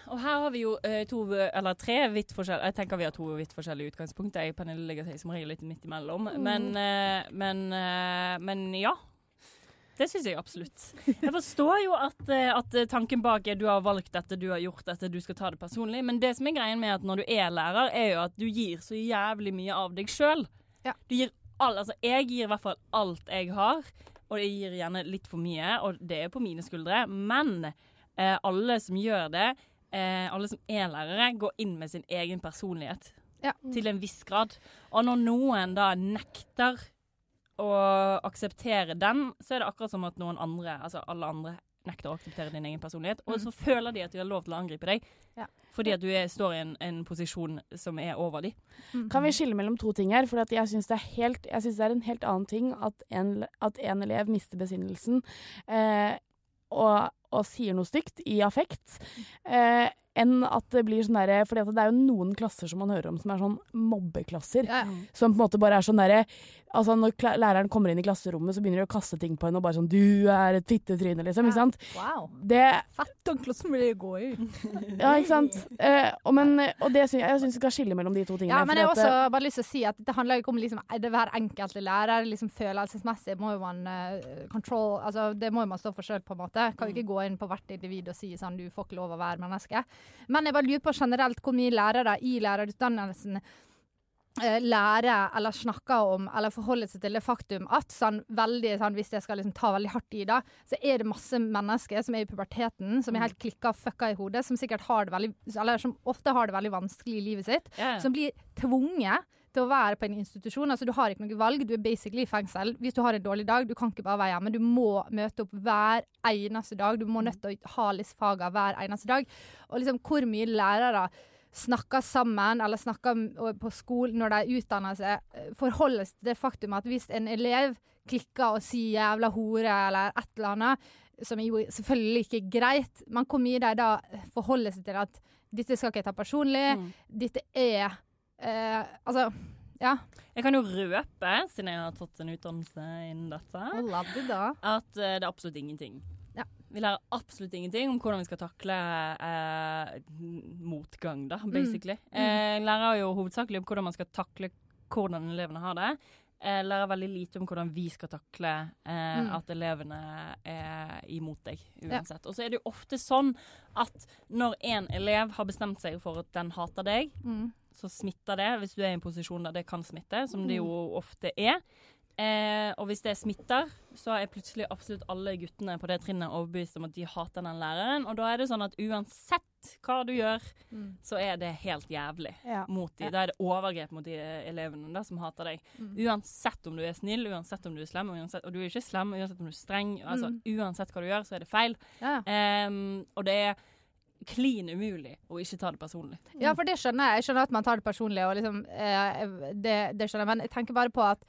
Og her har vi jo eh, to, eller tre vidt forskjellige Jeg tenker vi har to vidt forskjellige utgangspunkt. Jeg Pernille ligger som regel litt midt imellom. Mm. Men, eh, men, men ja. Det syns jeg absolutt. Jeg forstår jo at, eh, at tanken bak er du har valgt dette, du har gjort dette, du skal ta det personlig. Men det som er greien med at når du er lærer, er jo at du gir så jævlig mye av deg sjøl. Ja. Du gir all, altså jeg gir i hvert fall alt jeg har, og jeg gir gjerne litt for mye, og det er på mine skuldre. Men eh, alle som gjør det, eh, alle som er lærere, går inn med sin egen personlighet. Ja. Til en viss grad. Og når noen da nekter å akseptere den, så er det akkurat som at noen andre, altså alle andre, nekter å akseptere din egen personlighet. Og så føler de at de har lov til å angripe deg. Ja. Fordi at du er, står i en, en posisjon som er over de. Kan vi skille mellom to ting her? For at jeg syns det, er helt- jeg synes det er en helt annen ting at en, at en elev mister besinnelsen eh, og, og sier noe stygt i affekt, eh, enn at det blir sånn derre For det er jo noen klasser som man hører om som er sånn mobbeklasser. Ja. Som på en måte bare er sånn derre Altså Når læreren kommer inn i klasserommet, så begynner de å kaste ting på henne og bare sånn 'Du er et fittetryne', liksom. Ikke sant? Wow. Det Fett, den klassen vil jeg gå i. Ja, ikke sant. Eh, og, men, og det syns jeg, jeg syns vi skal skille mellom de to tingene. Ja, men jeg har også bare lyst til å si at det handler ikke om liksom, det hver enkelte lærer. liksom Følelsesmessig må jo man uh, control altså Det må jo man stå for sjøl, på en måte. Kan jo ikke gå inn på hvert individ og si sånn du får ikke lov å være menneske. Men jeg bare lurer på generelt hvor mye lærere i lærerutdannelsen eh, lærer eller snakker om eller forholder seg til det faktum at sånn veldig sånn, hvis jeg skal liksom ta veldig hardt i det, så er det masse mennesker som er i puberteten, som er helt klikka og fucka i hodet, som sikkert har det veldig Eller som ofte har det veldig vanskelig i livet sitt, yeah. som blir tvunget til å være på en institusjon. Altså, du har ikke noe valg, du er basically i fengsel. Hvis du har en dårlig dag, du kan ikke bare være hjemme. Du må møte opp hver eneste dag. Du må nødt til å ha litt faga hver eneste dag. Og liksom hvor mye lærere snakker sammen, eller snakker på skolen når de utdanner seg, forholdes til det faktum at hvis en elev klikker og sier 'jævla hore' eller et eller annet, som jo selvfølgelig ikke er greit, men hvor mye de da forholder seg til at 'dette skal ikke jeg ta personlig', dette er eh, Altså, ja. Jeg kan jo røpe, siden jeg har tatt en utdannelse innen dette, at eh, det er absolutt ingenting. Ja. Vi lærer absolutt ingenting om hvordan vi skal takle eh, motgang, da, basically. Mm. Eh, lærer jo hovedsakelig om hvordan man skal takle hvordan elevene har det. Eh, lærer veldig lite om hvordan vi skal takle eh, Mm. at elevene er imot deg, Ja. uansett. Og så er det jo ofte sånn at når en elev har bestemt seg for at den hater deg, Mm. Så smitter det, hvis du er i en posisjon der det kan smitte, som Mm. det jo ofte er. Eh, og hvis det smitter, så er plutselig absolutt alle guttene på det trinnet overbevist om at de hater den læreren. Og da er det sånn at uansett hva du gjør, Mm. så er det helt jævlig Ja. mot de. Da er det overgrep mot de elevene da, som hater deg. Mm. Uansett om du er snill, uansett om du er slem, uansett, og du er ikke slem, uansett om du er streng. Altså, Mm. Uansett hva du gjør, så er det feil. Ja. Eh, og det er klin umulig å ikke ta det personlig. Ja, for det skjønner jeg. Jeg skjønner at man tar det personlig, og liksom, eh, det, det skjønner jeg. Men jeg tenker bare på at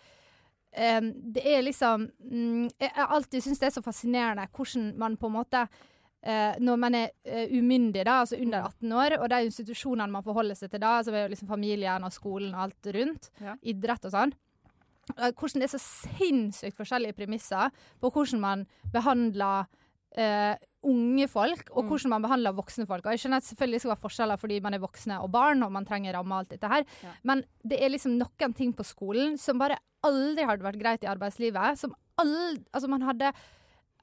eh, det er liksom mm, Jeg har alltid syntes det er så fascinerende hvordan man på en måte eh, Når man er eh, umyndig, da, altså under 18 år, og de institusjonene man forholder seg til da, altså liksom familien og skolen og alt rundt, Ja. idrett og sånn eh, Hvordan det er så sinnssykt forskjellige premisser på hvordan man behandler eh, unge folk, og Mm. hvordan man behandler voksne folk. Og jeg skjønner at selvfølgelig skal være forskjeller fordi man er voksne og barn, og man trenger ramme og alt dette her, Ja. men det er liksom noen ting på skolen som bare aldri hadde vært greit i arbeidslivet. Som aldri Altså, man hadde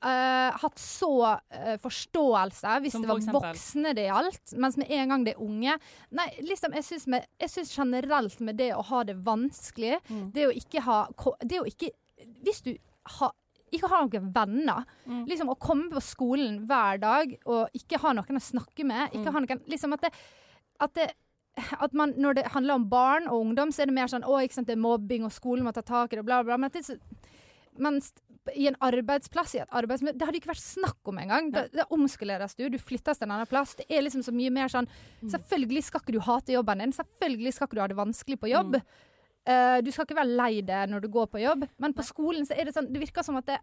Uh, hatt så uh, forståelse hvis Som det var eksempel? voksne det gjaldt, mens med en gang det er unge Nei, liksom, jeg syns, med, jeg syns generelt med det å ha det vanskelig, Mm. det å ikke ha Det å ikke Hvis du ha, ikke har noen venner, Mm. liksom å komme på skolen hver dag og ikke ha noen å snakke med, ikke Mm. ha noen Liksom at det, at det at man, når det handler om barn og ungdom, så er det mer sånn å, ikke sant, det er mobbing, og skolen må ta tak i det, bla, bla. Men det, så- mens i en arbeidsplass, i et arbeidsmiljø Det hadde ikke vært snakk om engang. Da, da omskaleres du, du flyttes til en annen plass. Det er liksom så mye mer sånn Selvfølgelig skal ikke du hate jobben din. Selvfølgelig skal ikke du ha det vanskelig på jobb. Eh, du skal ikke være lei deg når du går på jobb, men på skolen så er det sånn Det virker som at det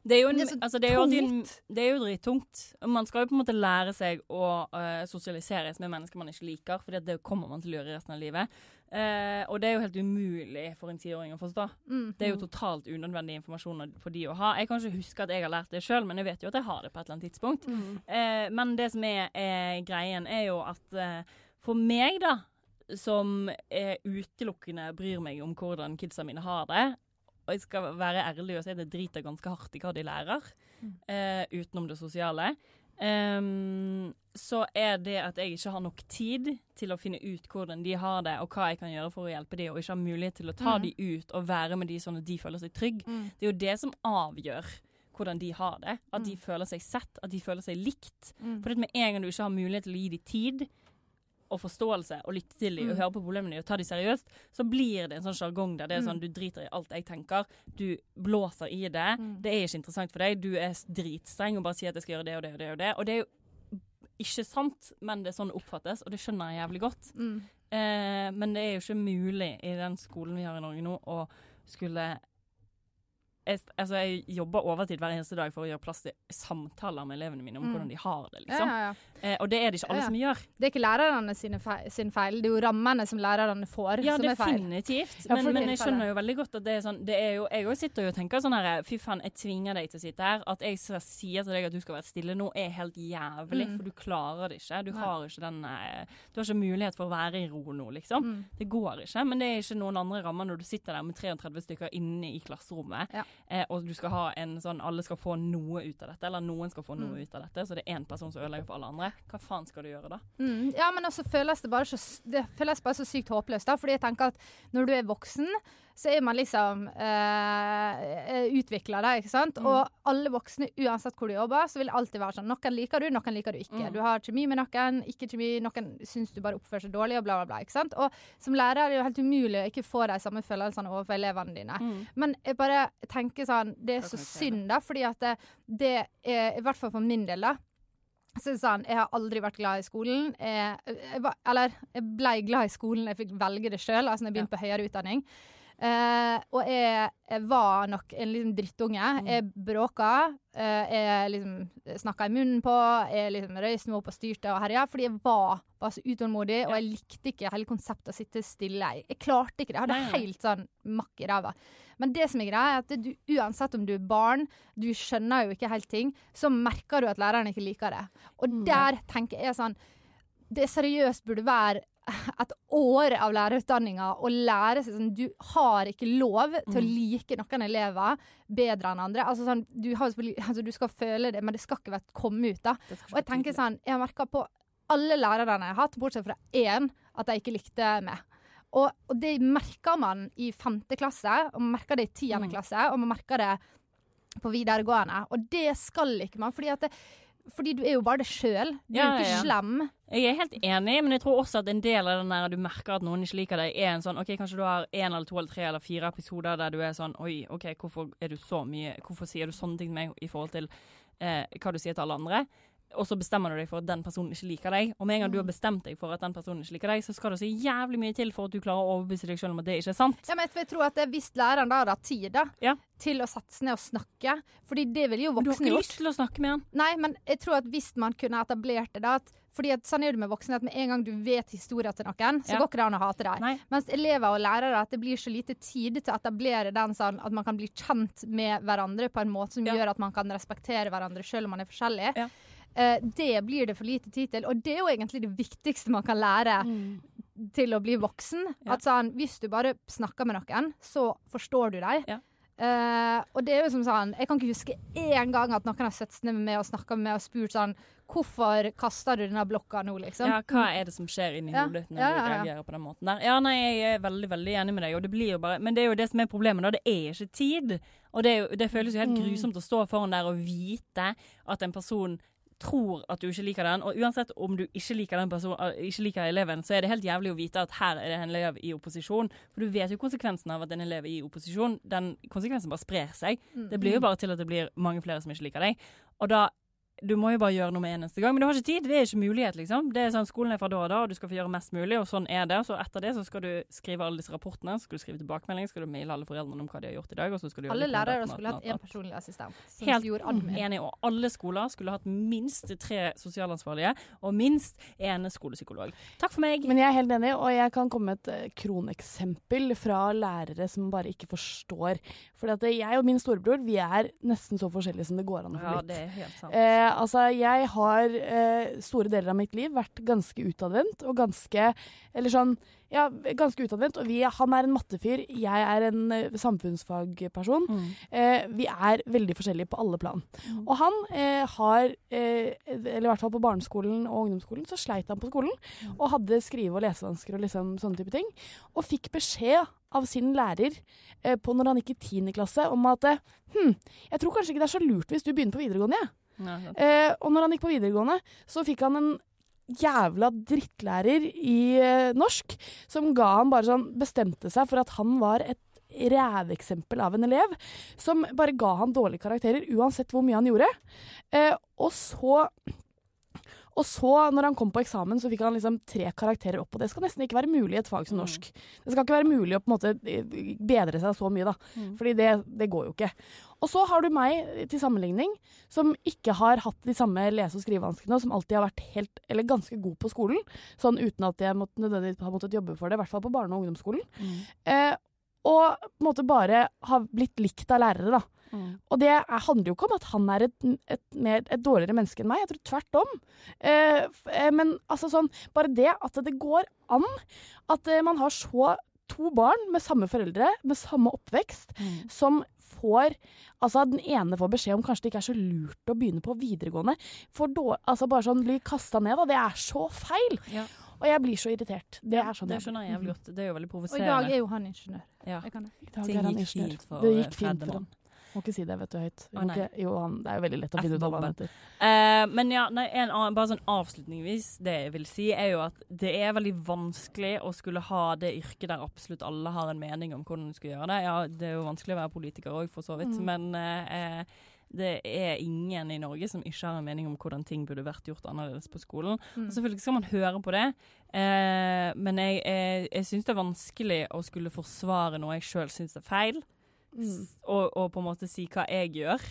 Det er jo, en, Det er så altså, det er jo, alltid tungt. det er jo drittungt. Man skal jo på en måte lære seg å uh, sosialiseres med mennesker man ikke liker, for det kommer man til å gjøre resten av livet. Uh, og det er jo helt umulig for en tiåring å forstå. Mm. Det er jo totalt unødvendig informasjon for de å ha. Jeg kan ikke huske at jeg har lært det sjøl, men jeg vet jo at jeg har det på et eller annet tidspunkt. Mm. Eh, men det som er, er greien, er jo at eh, for meg, da, som er utelukkende bryr meg om hvordan kidsa mine har det, og jeg skal være ærlig og si at jeg driter ganske hardt i hva de lærer, eh, utenom det sosiale, Um, så er det at jeg ikke har nok tid til å finne ut hvordan de har det, og hva jeg kan gjøre for å hjelpe dem, og ikke har mulighet til å ta Mm. de ut og være med de sånn at de føler seg trygge. Mm. Det er jo det som avgjør hvordan de har det. At de Mm. føler seg sett, at de føler seg likt. Mm. For med en gang du ikke har mulighet til å gi dem tid og forståelse og lytte til dem og Mm. høre på problemene og ta dem seriøst, så blir det en sånn sjargong der det er Mm. sånn du driter i alt jeg tenker, du blåser i det, Mm. det er ikke interessant for deg, du er dritstreng og bare sier at jeg skal gjøre det og det og det og det. Og det er jo ikke sant, men det er sånn det oppfattes, og det skjønner jeg jævlig godt. Mm. Eh, men det er jo ikke mulig i den skolen vi har i Norge nå, å skulle jeg, altså jeg jobber overtid hver eneste dag for å gjøre plass til samtaler med elevene mine om Mm. hvordan de har det. liksom. Ja, ja, ja. Eh, og det er det ikke alle Ja, som gjør. Det er ikke lærerne feil, sin feil, det er jo rammene som lærerne får, Ja, som er feil. definitivt. Men, men jeg skjønner jo veldig godt at det er sånn det er jo, Jeg sitter jo og tenker sånn her Fy faen, jeg tvinger deg til å sitte her. At jeg sier til deg at du skal være stille nå, er helt jævlig. Mm. For du klarer det ikke. Du Nei. har ikke den eh, Du har ikke mulighet for å være i ro nå, liksom. Mm. Det går ikke. Men det er ikke noen andre rammer når du sitter der med 33 stykker inne i klasserommet, Ja. eh, og du skal ha en sånn Alle skal få noe ut av dette, eller noen skal få noe Mm. ut av dette, så det er én person som ødelegger for alle andre. Hva faen skal du gjøre da? Mm, ja, men altså føles det bare så, det føles bare så sykt håpløst. da, fordi jeg tenker at når du er voksen, så er man liksom eh, utvikla, da, ikke sant. Mm. Og alle voksne, uansett hvor du jobber, så vil det alltid være sånn Noen liker du, noen liker du ikke. Mm. Du har kjemi med noen, ikke kjemi, noen syns du bare oppfører seg dårlig, og bla, bla, bla. ikke sant. Og som lærer er det jo helt umulig å ikke få de samme følelsene overfor elevene dine. Mm. Men jeg bare tenker sånn Det er så synd, da, fordi at det, det er I hvert fall for min del, da. Så han Jeg har aldri vært glad i skolen. Jeg, jeg eller jeg ble glad i skolen jeg fikk velge det sjøl, altså når jeg begynte på høyere utdanning. Eh, og jeg, jeg var nok en liksom drittunge. Mm. Jeg bråka. eh, jeg liksom snakka i munnen på. Jeg liksom røyste meg opp og styrte og herja. Fordi jeg var var så utålmodig, og jeg likte ikke hele konseptet å sitte stille. Jeg, jeg klarte ikke det. Jeg hadde nei. helt sånn makk i ræva. Men det som er greia, er at du, uansett om du er barn, du skjønner jo ikke helt ting, så merker du at læreren ikke liker det. Og Mm. der tenker jeg sånn Det seriøst burde være et år av lærerutdanninga å lære seg sånn Du har ikke lov til å Mm. like noen elever bedre enn andre. Altså sånn, du, har, altså, du skal føle det, men det skal ikke være komme ut. da. Og jeg tenker sånn, jeg har merka på alle lærerne jeg har hatt, bortsett fra én, at jeg ikke likte meg. Og, og det merker man i femte klasse, og man merker det i tiende Mm. klasse, og man merker det på videregående. Og det skal ikke man, fordi, at det, fordi du er jo bare det sjøl. Du Ja, er jo ikke ja, ja. slem. Jeg er helt enig, men jeg tror også at en del av den der du merker at noen ikke liker deg, er en sånn OK, kanskje du har én eller to eller tre eller fire episoder der du er sånn Oi, OK, hvorfor er du så mye Hvorfor sier du sånne ting til meg i forhold til eh, hva du sier til alle andre? Og så bestemmer du deg for at den personen ikke liker deg. Og med en gang du har bestemt deg for at den personen ikke liker deg, så skal det så jævlig mye til for at du klarer å overbevise deg selv om at det ikke er sant. Ja, men jeg tror at Hvis læreren da hatt tid da, Ja. til å sette seg ned og snakke Fordi det ville jo voksne Men du har ikke gjort. lyst til å snakke med han. Nei, men jeg tror at hvis man kunne etablert det da at, Fordi at sånn er det med voksne, at med en gang du vet historien til noen, så Ja. går ikke det an å hate deg. Mens elever og lærere, at det blir så lite tid til å etablere den sånn at man kan bli kjent med hverandre på en måte som Ja. gjør at man kan respektere hverandre selv om man er forskjellig. Eh, det blir det for lite tid til, og det er jo egentlig det viktigste man kan lære til å bli voksen. Mm. Ja. At sånn, hvis du bare snakker med noen, så forstår du dem. Ja. Eh, og det er jo som sånn Jeg kan ikke huske én gang at noen har sett seg ned med meg og snakka med meg og spurt sånn Hvorfor kaster du denne blokka nå, liksom? Ja, hva er det som skjer inni Ja, hodet ditt når ja, ja, du reagerer på den måten der? Ja, nei, jeg er veldig, veldig enig med deg, og det blir jo bare Men det er jo det som er problemet, da. Det er ikke tid. Og det, jo, det føles jo helt Mm. grusomt å stå foran der og vite at en person tror at du ikke liker den, og uansett om du ikke liker den personen, eh, ikke liker eleven, så er det helt jævlig å vite at her er det en elev i opposisjon. For du vet jo konsekvensen av at en elev er i opposisjon. Den konsekvensen bare sprer seg. Mm. Det blir jo bare til at det blir mange flere som ikke liker deg. Og da du må jo bare gjøre noe med eneste gang. Men du har ikke tid. Det er ikke mulighet, liksom. Det er sånn, Skolen er fra da og da, og du skal få gjøre mest mulig, og sånn er det. Så etter det så skal du skrive alle disse rapportene, så skal du skrive tilbakemelding, skal du maile alle foreldrene om hva de har gjort i dag, og så skal du gjøre Alle lærere skulle hatt en én personlig assistent. Som Helt gjorde enig. Og alle skoler skulle hatt minst tre sosialansvarlige, og minst én skolepsykolog. Takk for meg. Men jeg er helt enig, og jeg kan komme med et eh, kroneksempel fra lærere som bare ikke forstår. For jeg og min storebror vi er nesten så forskjellige som det går an å få Ja, det er helt sant. Eh, altså, jeg har eh, store deler av mitt liv vært ganske utadvendt og ganske Eller sånn ja, ganske utadvendt. Og vi, han er en mattefyr, jeg er en eh, samfunnsfagperson. Mm. Eh, vi er veldig forskjellige på alle plan. Og han eh, har, eh, eller i hvert fall på barneskolen og ungdomsskolen, så sleit han på skolen. Og hadde skrive- og lesevansker og liksom sånne type ting. Og fikk beskjed av sin lærer eh, på når han gikk i 10. klasse om at eh, hm, jeg tror kanskje ikke det er så lurt hvis du begynner på videregående, jeg. Ja, Eh, og når han gikk på videregående, så fikk han en jævla drittlærer i eh, norsk som ga han bare sånn Bestemte seg for at han var et ræveksempel av en elev som bare ga han dårlige karakterer uansett hvor mye han gjorde. Eh, og så og så, når han kom på eksamen, så fikk han liksom tre karakterer opp. Og det skal nesten ikke være mulig i et fag som norsk. Det skal ikke være mulig å på en måte eh, bedre seg så mye, da. Mm. Fordi det, det går jo ikke. Og så har du meg til sammenligning, som ikke har hatt de samme lese- og skrivevanskene, og som alltid har vært helt, eller ganske god på skolen. Sånn uten at jeg måtte, nødvendigvis har måttet jobbe for det, i hvert fall på barne- og ungdomsskolen. Mm. Eh, og på en måte bare har blitt likt av lærere, da. Mm. Og det er, handler jo ikke om at han er et, et, mer, et dårligere menneske enn meg, jeg tror tvert om. Eh, eh, men altså sånn, bare det at det går an at eh, man har så to barn med samme foreldre, med samme oppvekst, som får Altså Den ene får beskjed om kanskje det ikke er så lurt å begynne på videregående. For da, altså Bare sånn bli kasta ned, da. Det er så feil! Ja. Og jeg blir så irritert. Det er sånn Det skjønner jeg jævlig godt. Det er jo veldig Og i dag er jo han ingeniør. Ja. Jeg kan det. Ting gikk fint for, det eh, gikk fint for han. Må ikke si det vet du høyt. Å, nei. ikke, jo, han, det er jo veldig lett å finne ut hva han heter. Uh, men ja, nei, en bare sånn avslutningsvis, det jeg vil si, er jo at det er veldig vanskelig å skulle ha det yrket der absolutt alle har en mening om hvordan du skal gjøre det. Ja, det er jo vanskelig å være politiker òg, for så vidt, Mm. men uh, det er ingen i Norge som ikke har en mening om hvordan ting burde vært gjort annerledes på skolen. Mm. Og selvfølgelig skal man høre på det, eh, men jeg, jeg, jeg syns det er vanskelig å skulle forsvare noe jeg sjøl syns er feil, Mm. og, og på en måte si hva jeg gjør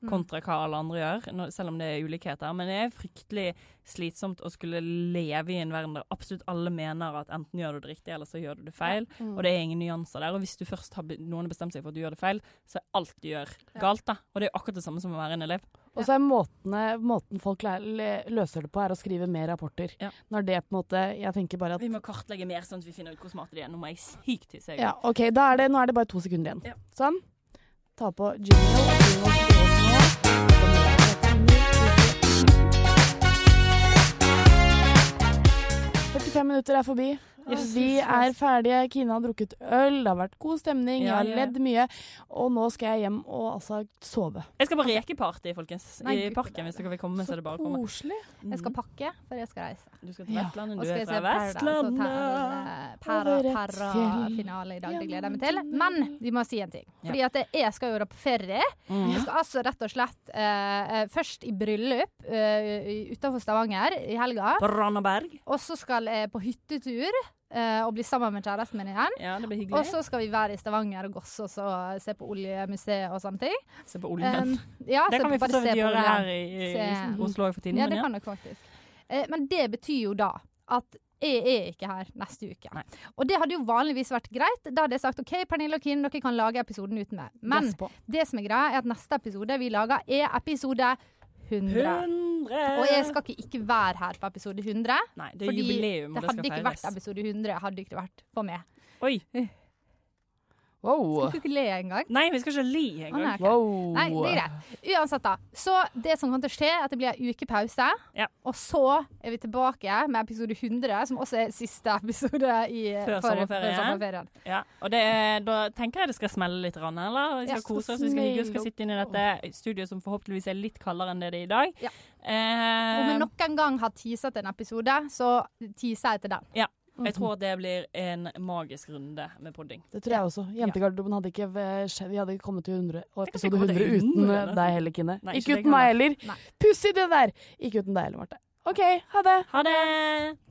Mm. kontra hva alle andre gjør, selv om det er ulikheter. Men det er fryktelig slitsomt å skulle leve i en verden der absolutt alle mener at enten gjør du det riktig, eller så gjør du det feil. Mm. Og det er ingen nyanser der. Og hvis du først har noen bestemt seg for at du gjør det feil, så er alt du gjør galt, da. Og det er akkurat det samme som å være en elev. Og så er måtene, måten folk løser det på, er å skrive mer rapporter. Ja. Når det på en måte Jeg tenker bare at Vi må kartlegge mer, sånn at vi finner ut hvor smarte de er. Nå må jeg sykt tisse. Ja, OK, er det, nå er det bare to sekunder igjen. Ja. Sånn. Ta på jingle. Fem 45 minutter er forbi. Yes. Vi er ferdige. Kine har drukket øl, det har vært god stemning, jeg har ja, ja. ledd mye. Og nå skal jeg hjem og altså sove. Jeg skal på rekeparty, folkens. Nei, I parken, hvis dere vil komme. Så er det bare å komme. Koselig. Jeg skal pakke, for jeg skal reise. Du skal til Ja. Vestlandet, Og du er fra Vestlandet. Para-para-finale i dag. Det gleder jeg meg til. Men vi må si en ting. Fordi at jeg skal jo da på ferie. Mm. Jeg skal altså rett og slett eh, eh, først i bryllup uh, utenfor Stavanger i helga. På Randaberg. Og så skal jeg på hyttetur eh, og bli sammen med kjæresten min igjen. Ja, det blir hyggelig. Og så skal vi være i Stavanger og gosse oss og se på oljemuseet og sånne ting. Se på oljen. Um, ja, det kan vi for så vidt gjøre her i, i, i Oslo òg for tiden. Ja, men det ja. kan dere faktisk. Eh, men det betyr jo da at jeg er ikke her neste uke. Nei. Og det hadde jo vanligvis vært greit. Da hadde jeg sagt OK, Pernille og Kinn, dere kan lage episoden uten meg. Men det som er greia, er at neste episode vi lager, er episode 100. 100! Og jeg skal ikke, ikke være her på episode 100. Nei, det er fordi jubileum, det det hadde ikke vært episode 100 hadde ikke vært for meg. Oi. Wow. Skal vi ikke le engang? Nei, vi skal ikke le engang. nei, okay. wow. Nei, det er greit. Uansett, da. Så det som kommer til å skje, er at det blir en uke pause. Ja. Og så er vi tilbake med episode 100, som også er siste episode i, Før for- sommerferien. før sommerferien. Ja, og det er, da tenker jeg det skal smelle litt, rann, eller? Vi skal Ja, kose oss, vi skal hygge oss, skal sitte inne i dette studioet som forhåpentligvis er litt kaldere enn det det er i dag. Ja. Eh, Om vi noen gang har teaset en episode, så teaser jeg til den. Ja. Jeg tror det blir en magisk runde med podding. Det tror jeg også. Jentegarderoben hadde ikke Vi hadde ikke kommet til 100 og Tenk at vi episode 100 uten 100, eh, nesten. deg heller, Kine. Nei, ikke ikke uten meg heller. Pussig det der! Ikke uten deg heller, Marte. OK, ha det. Ha det!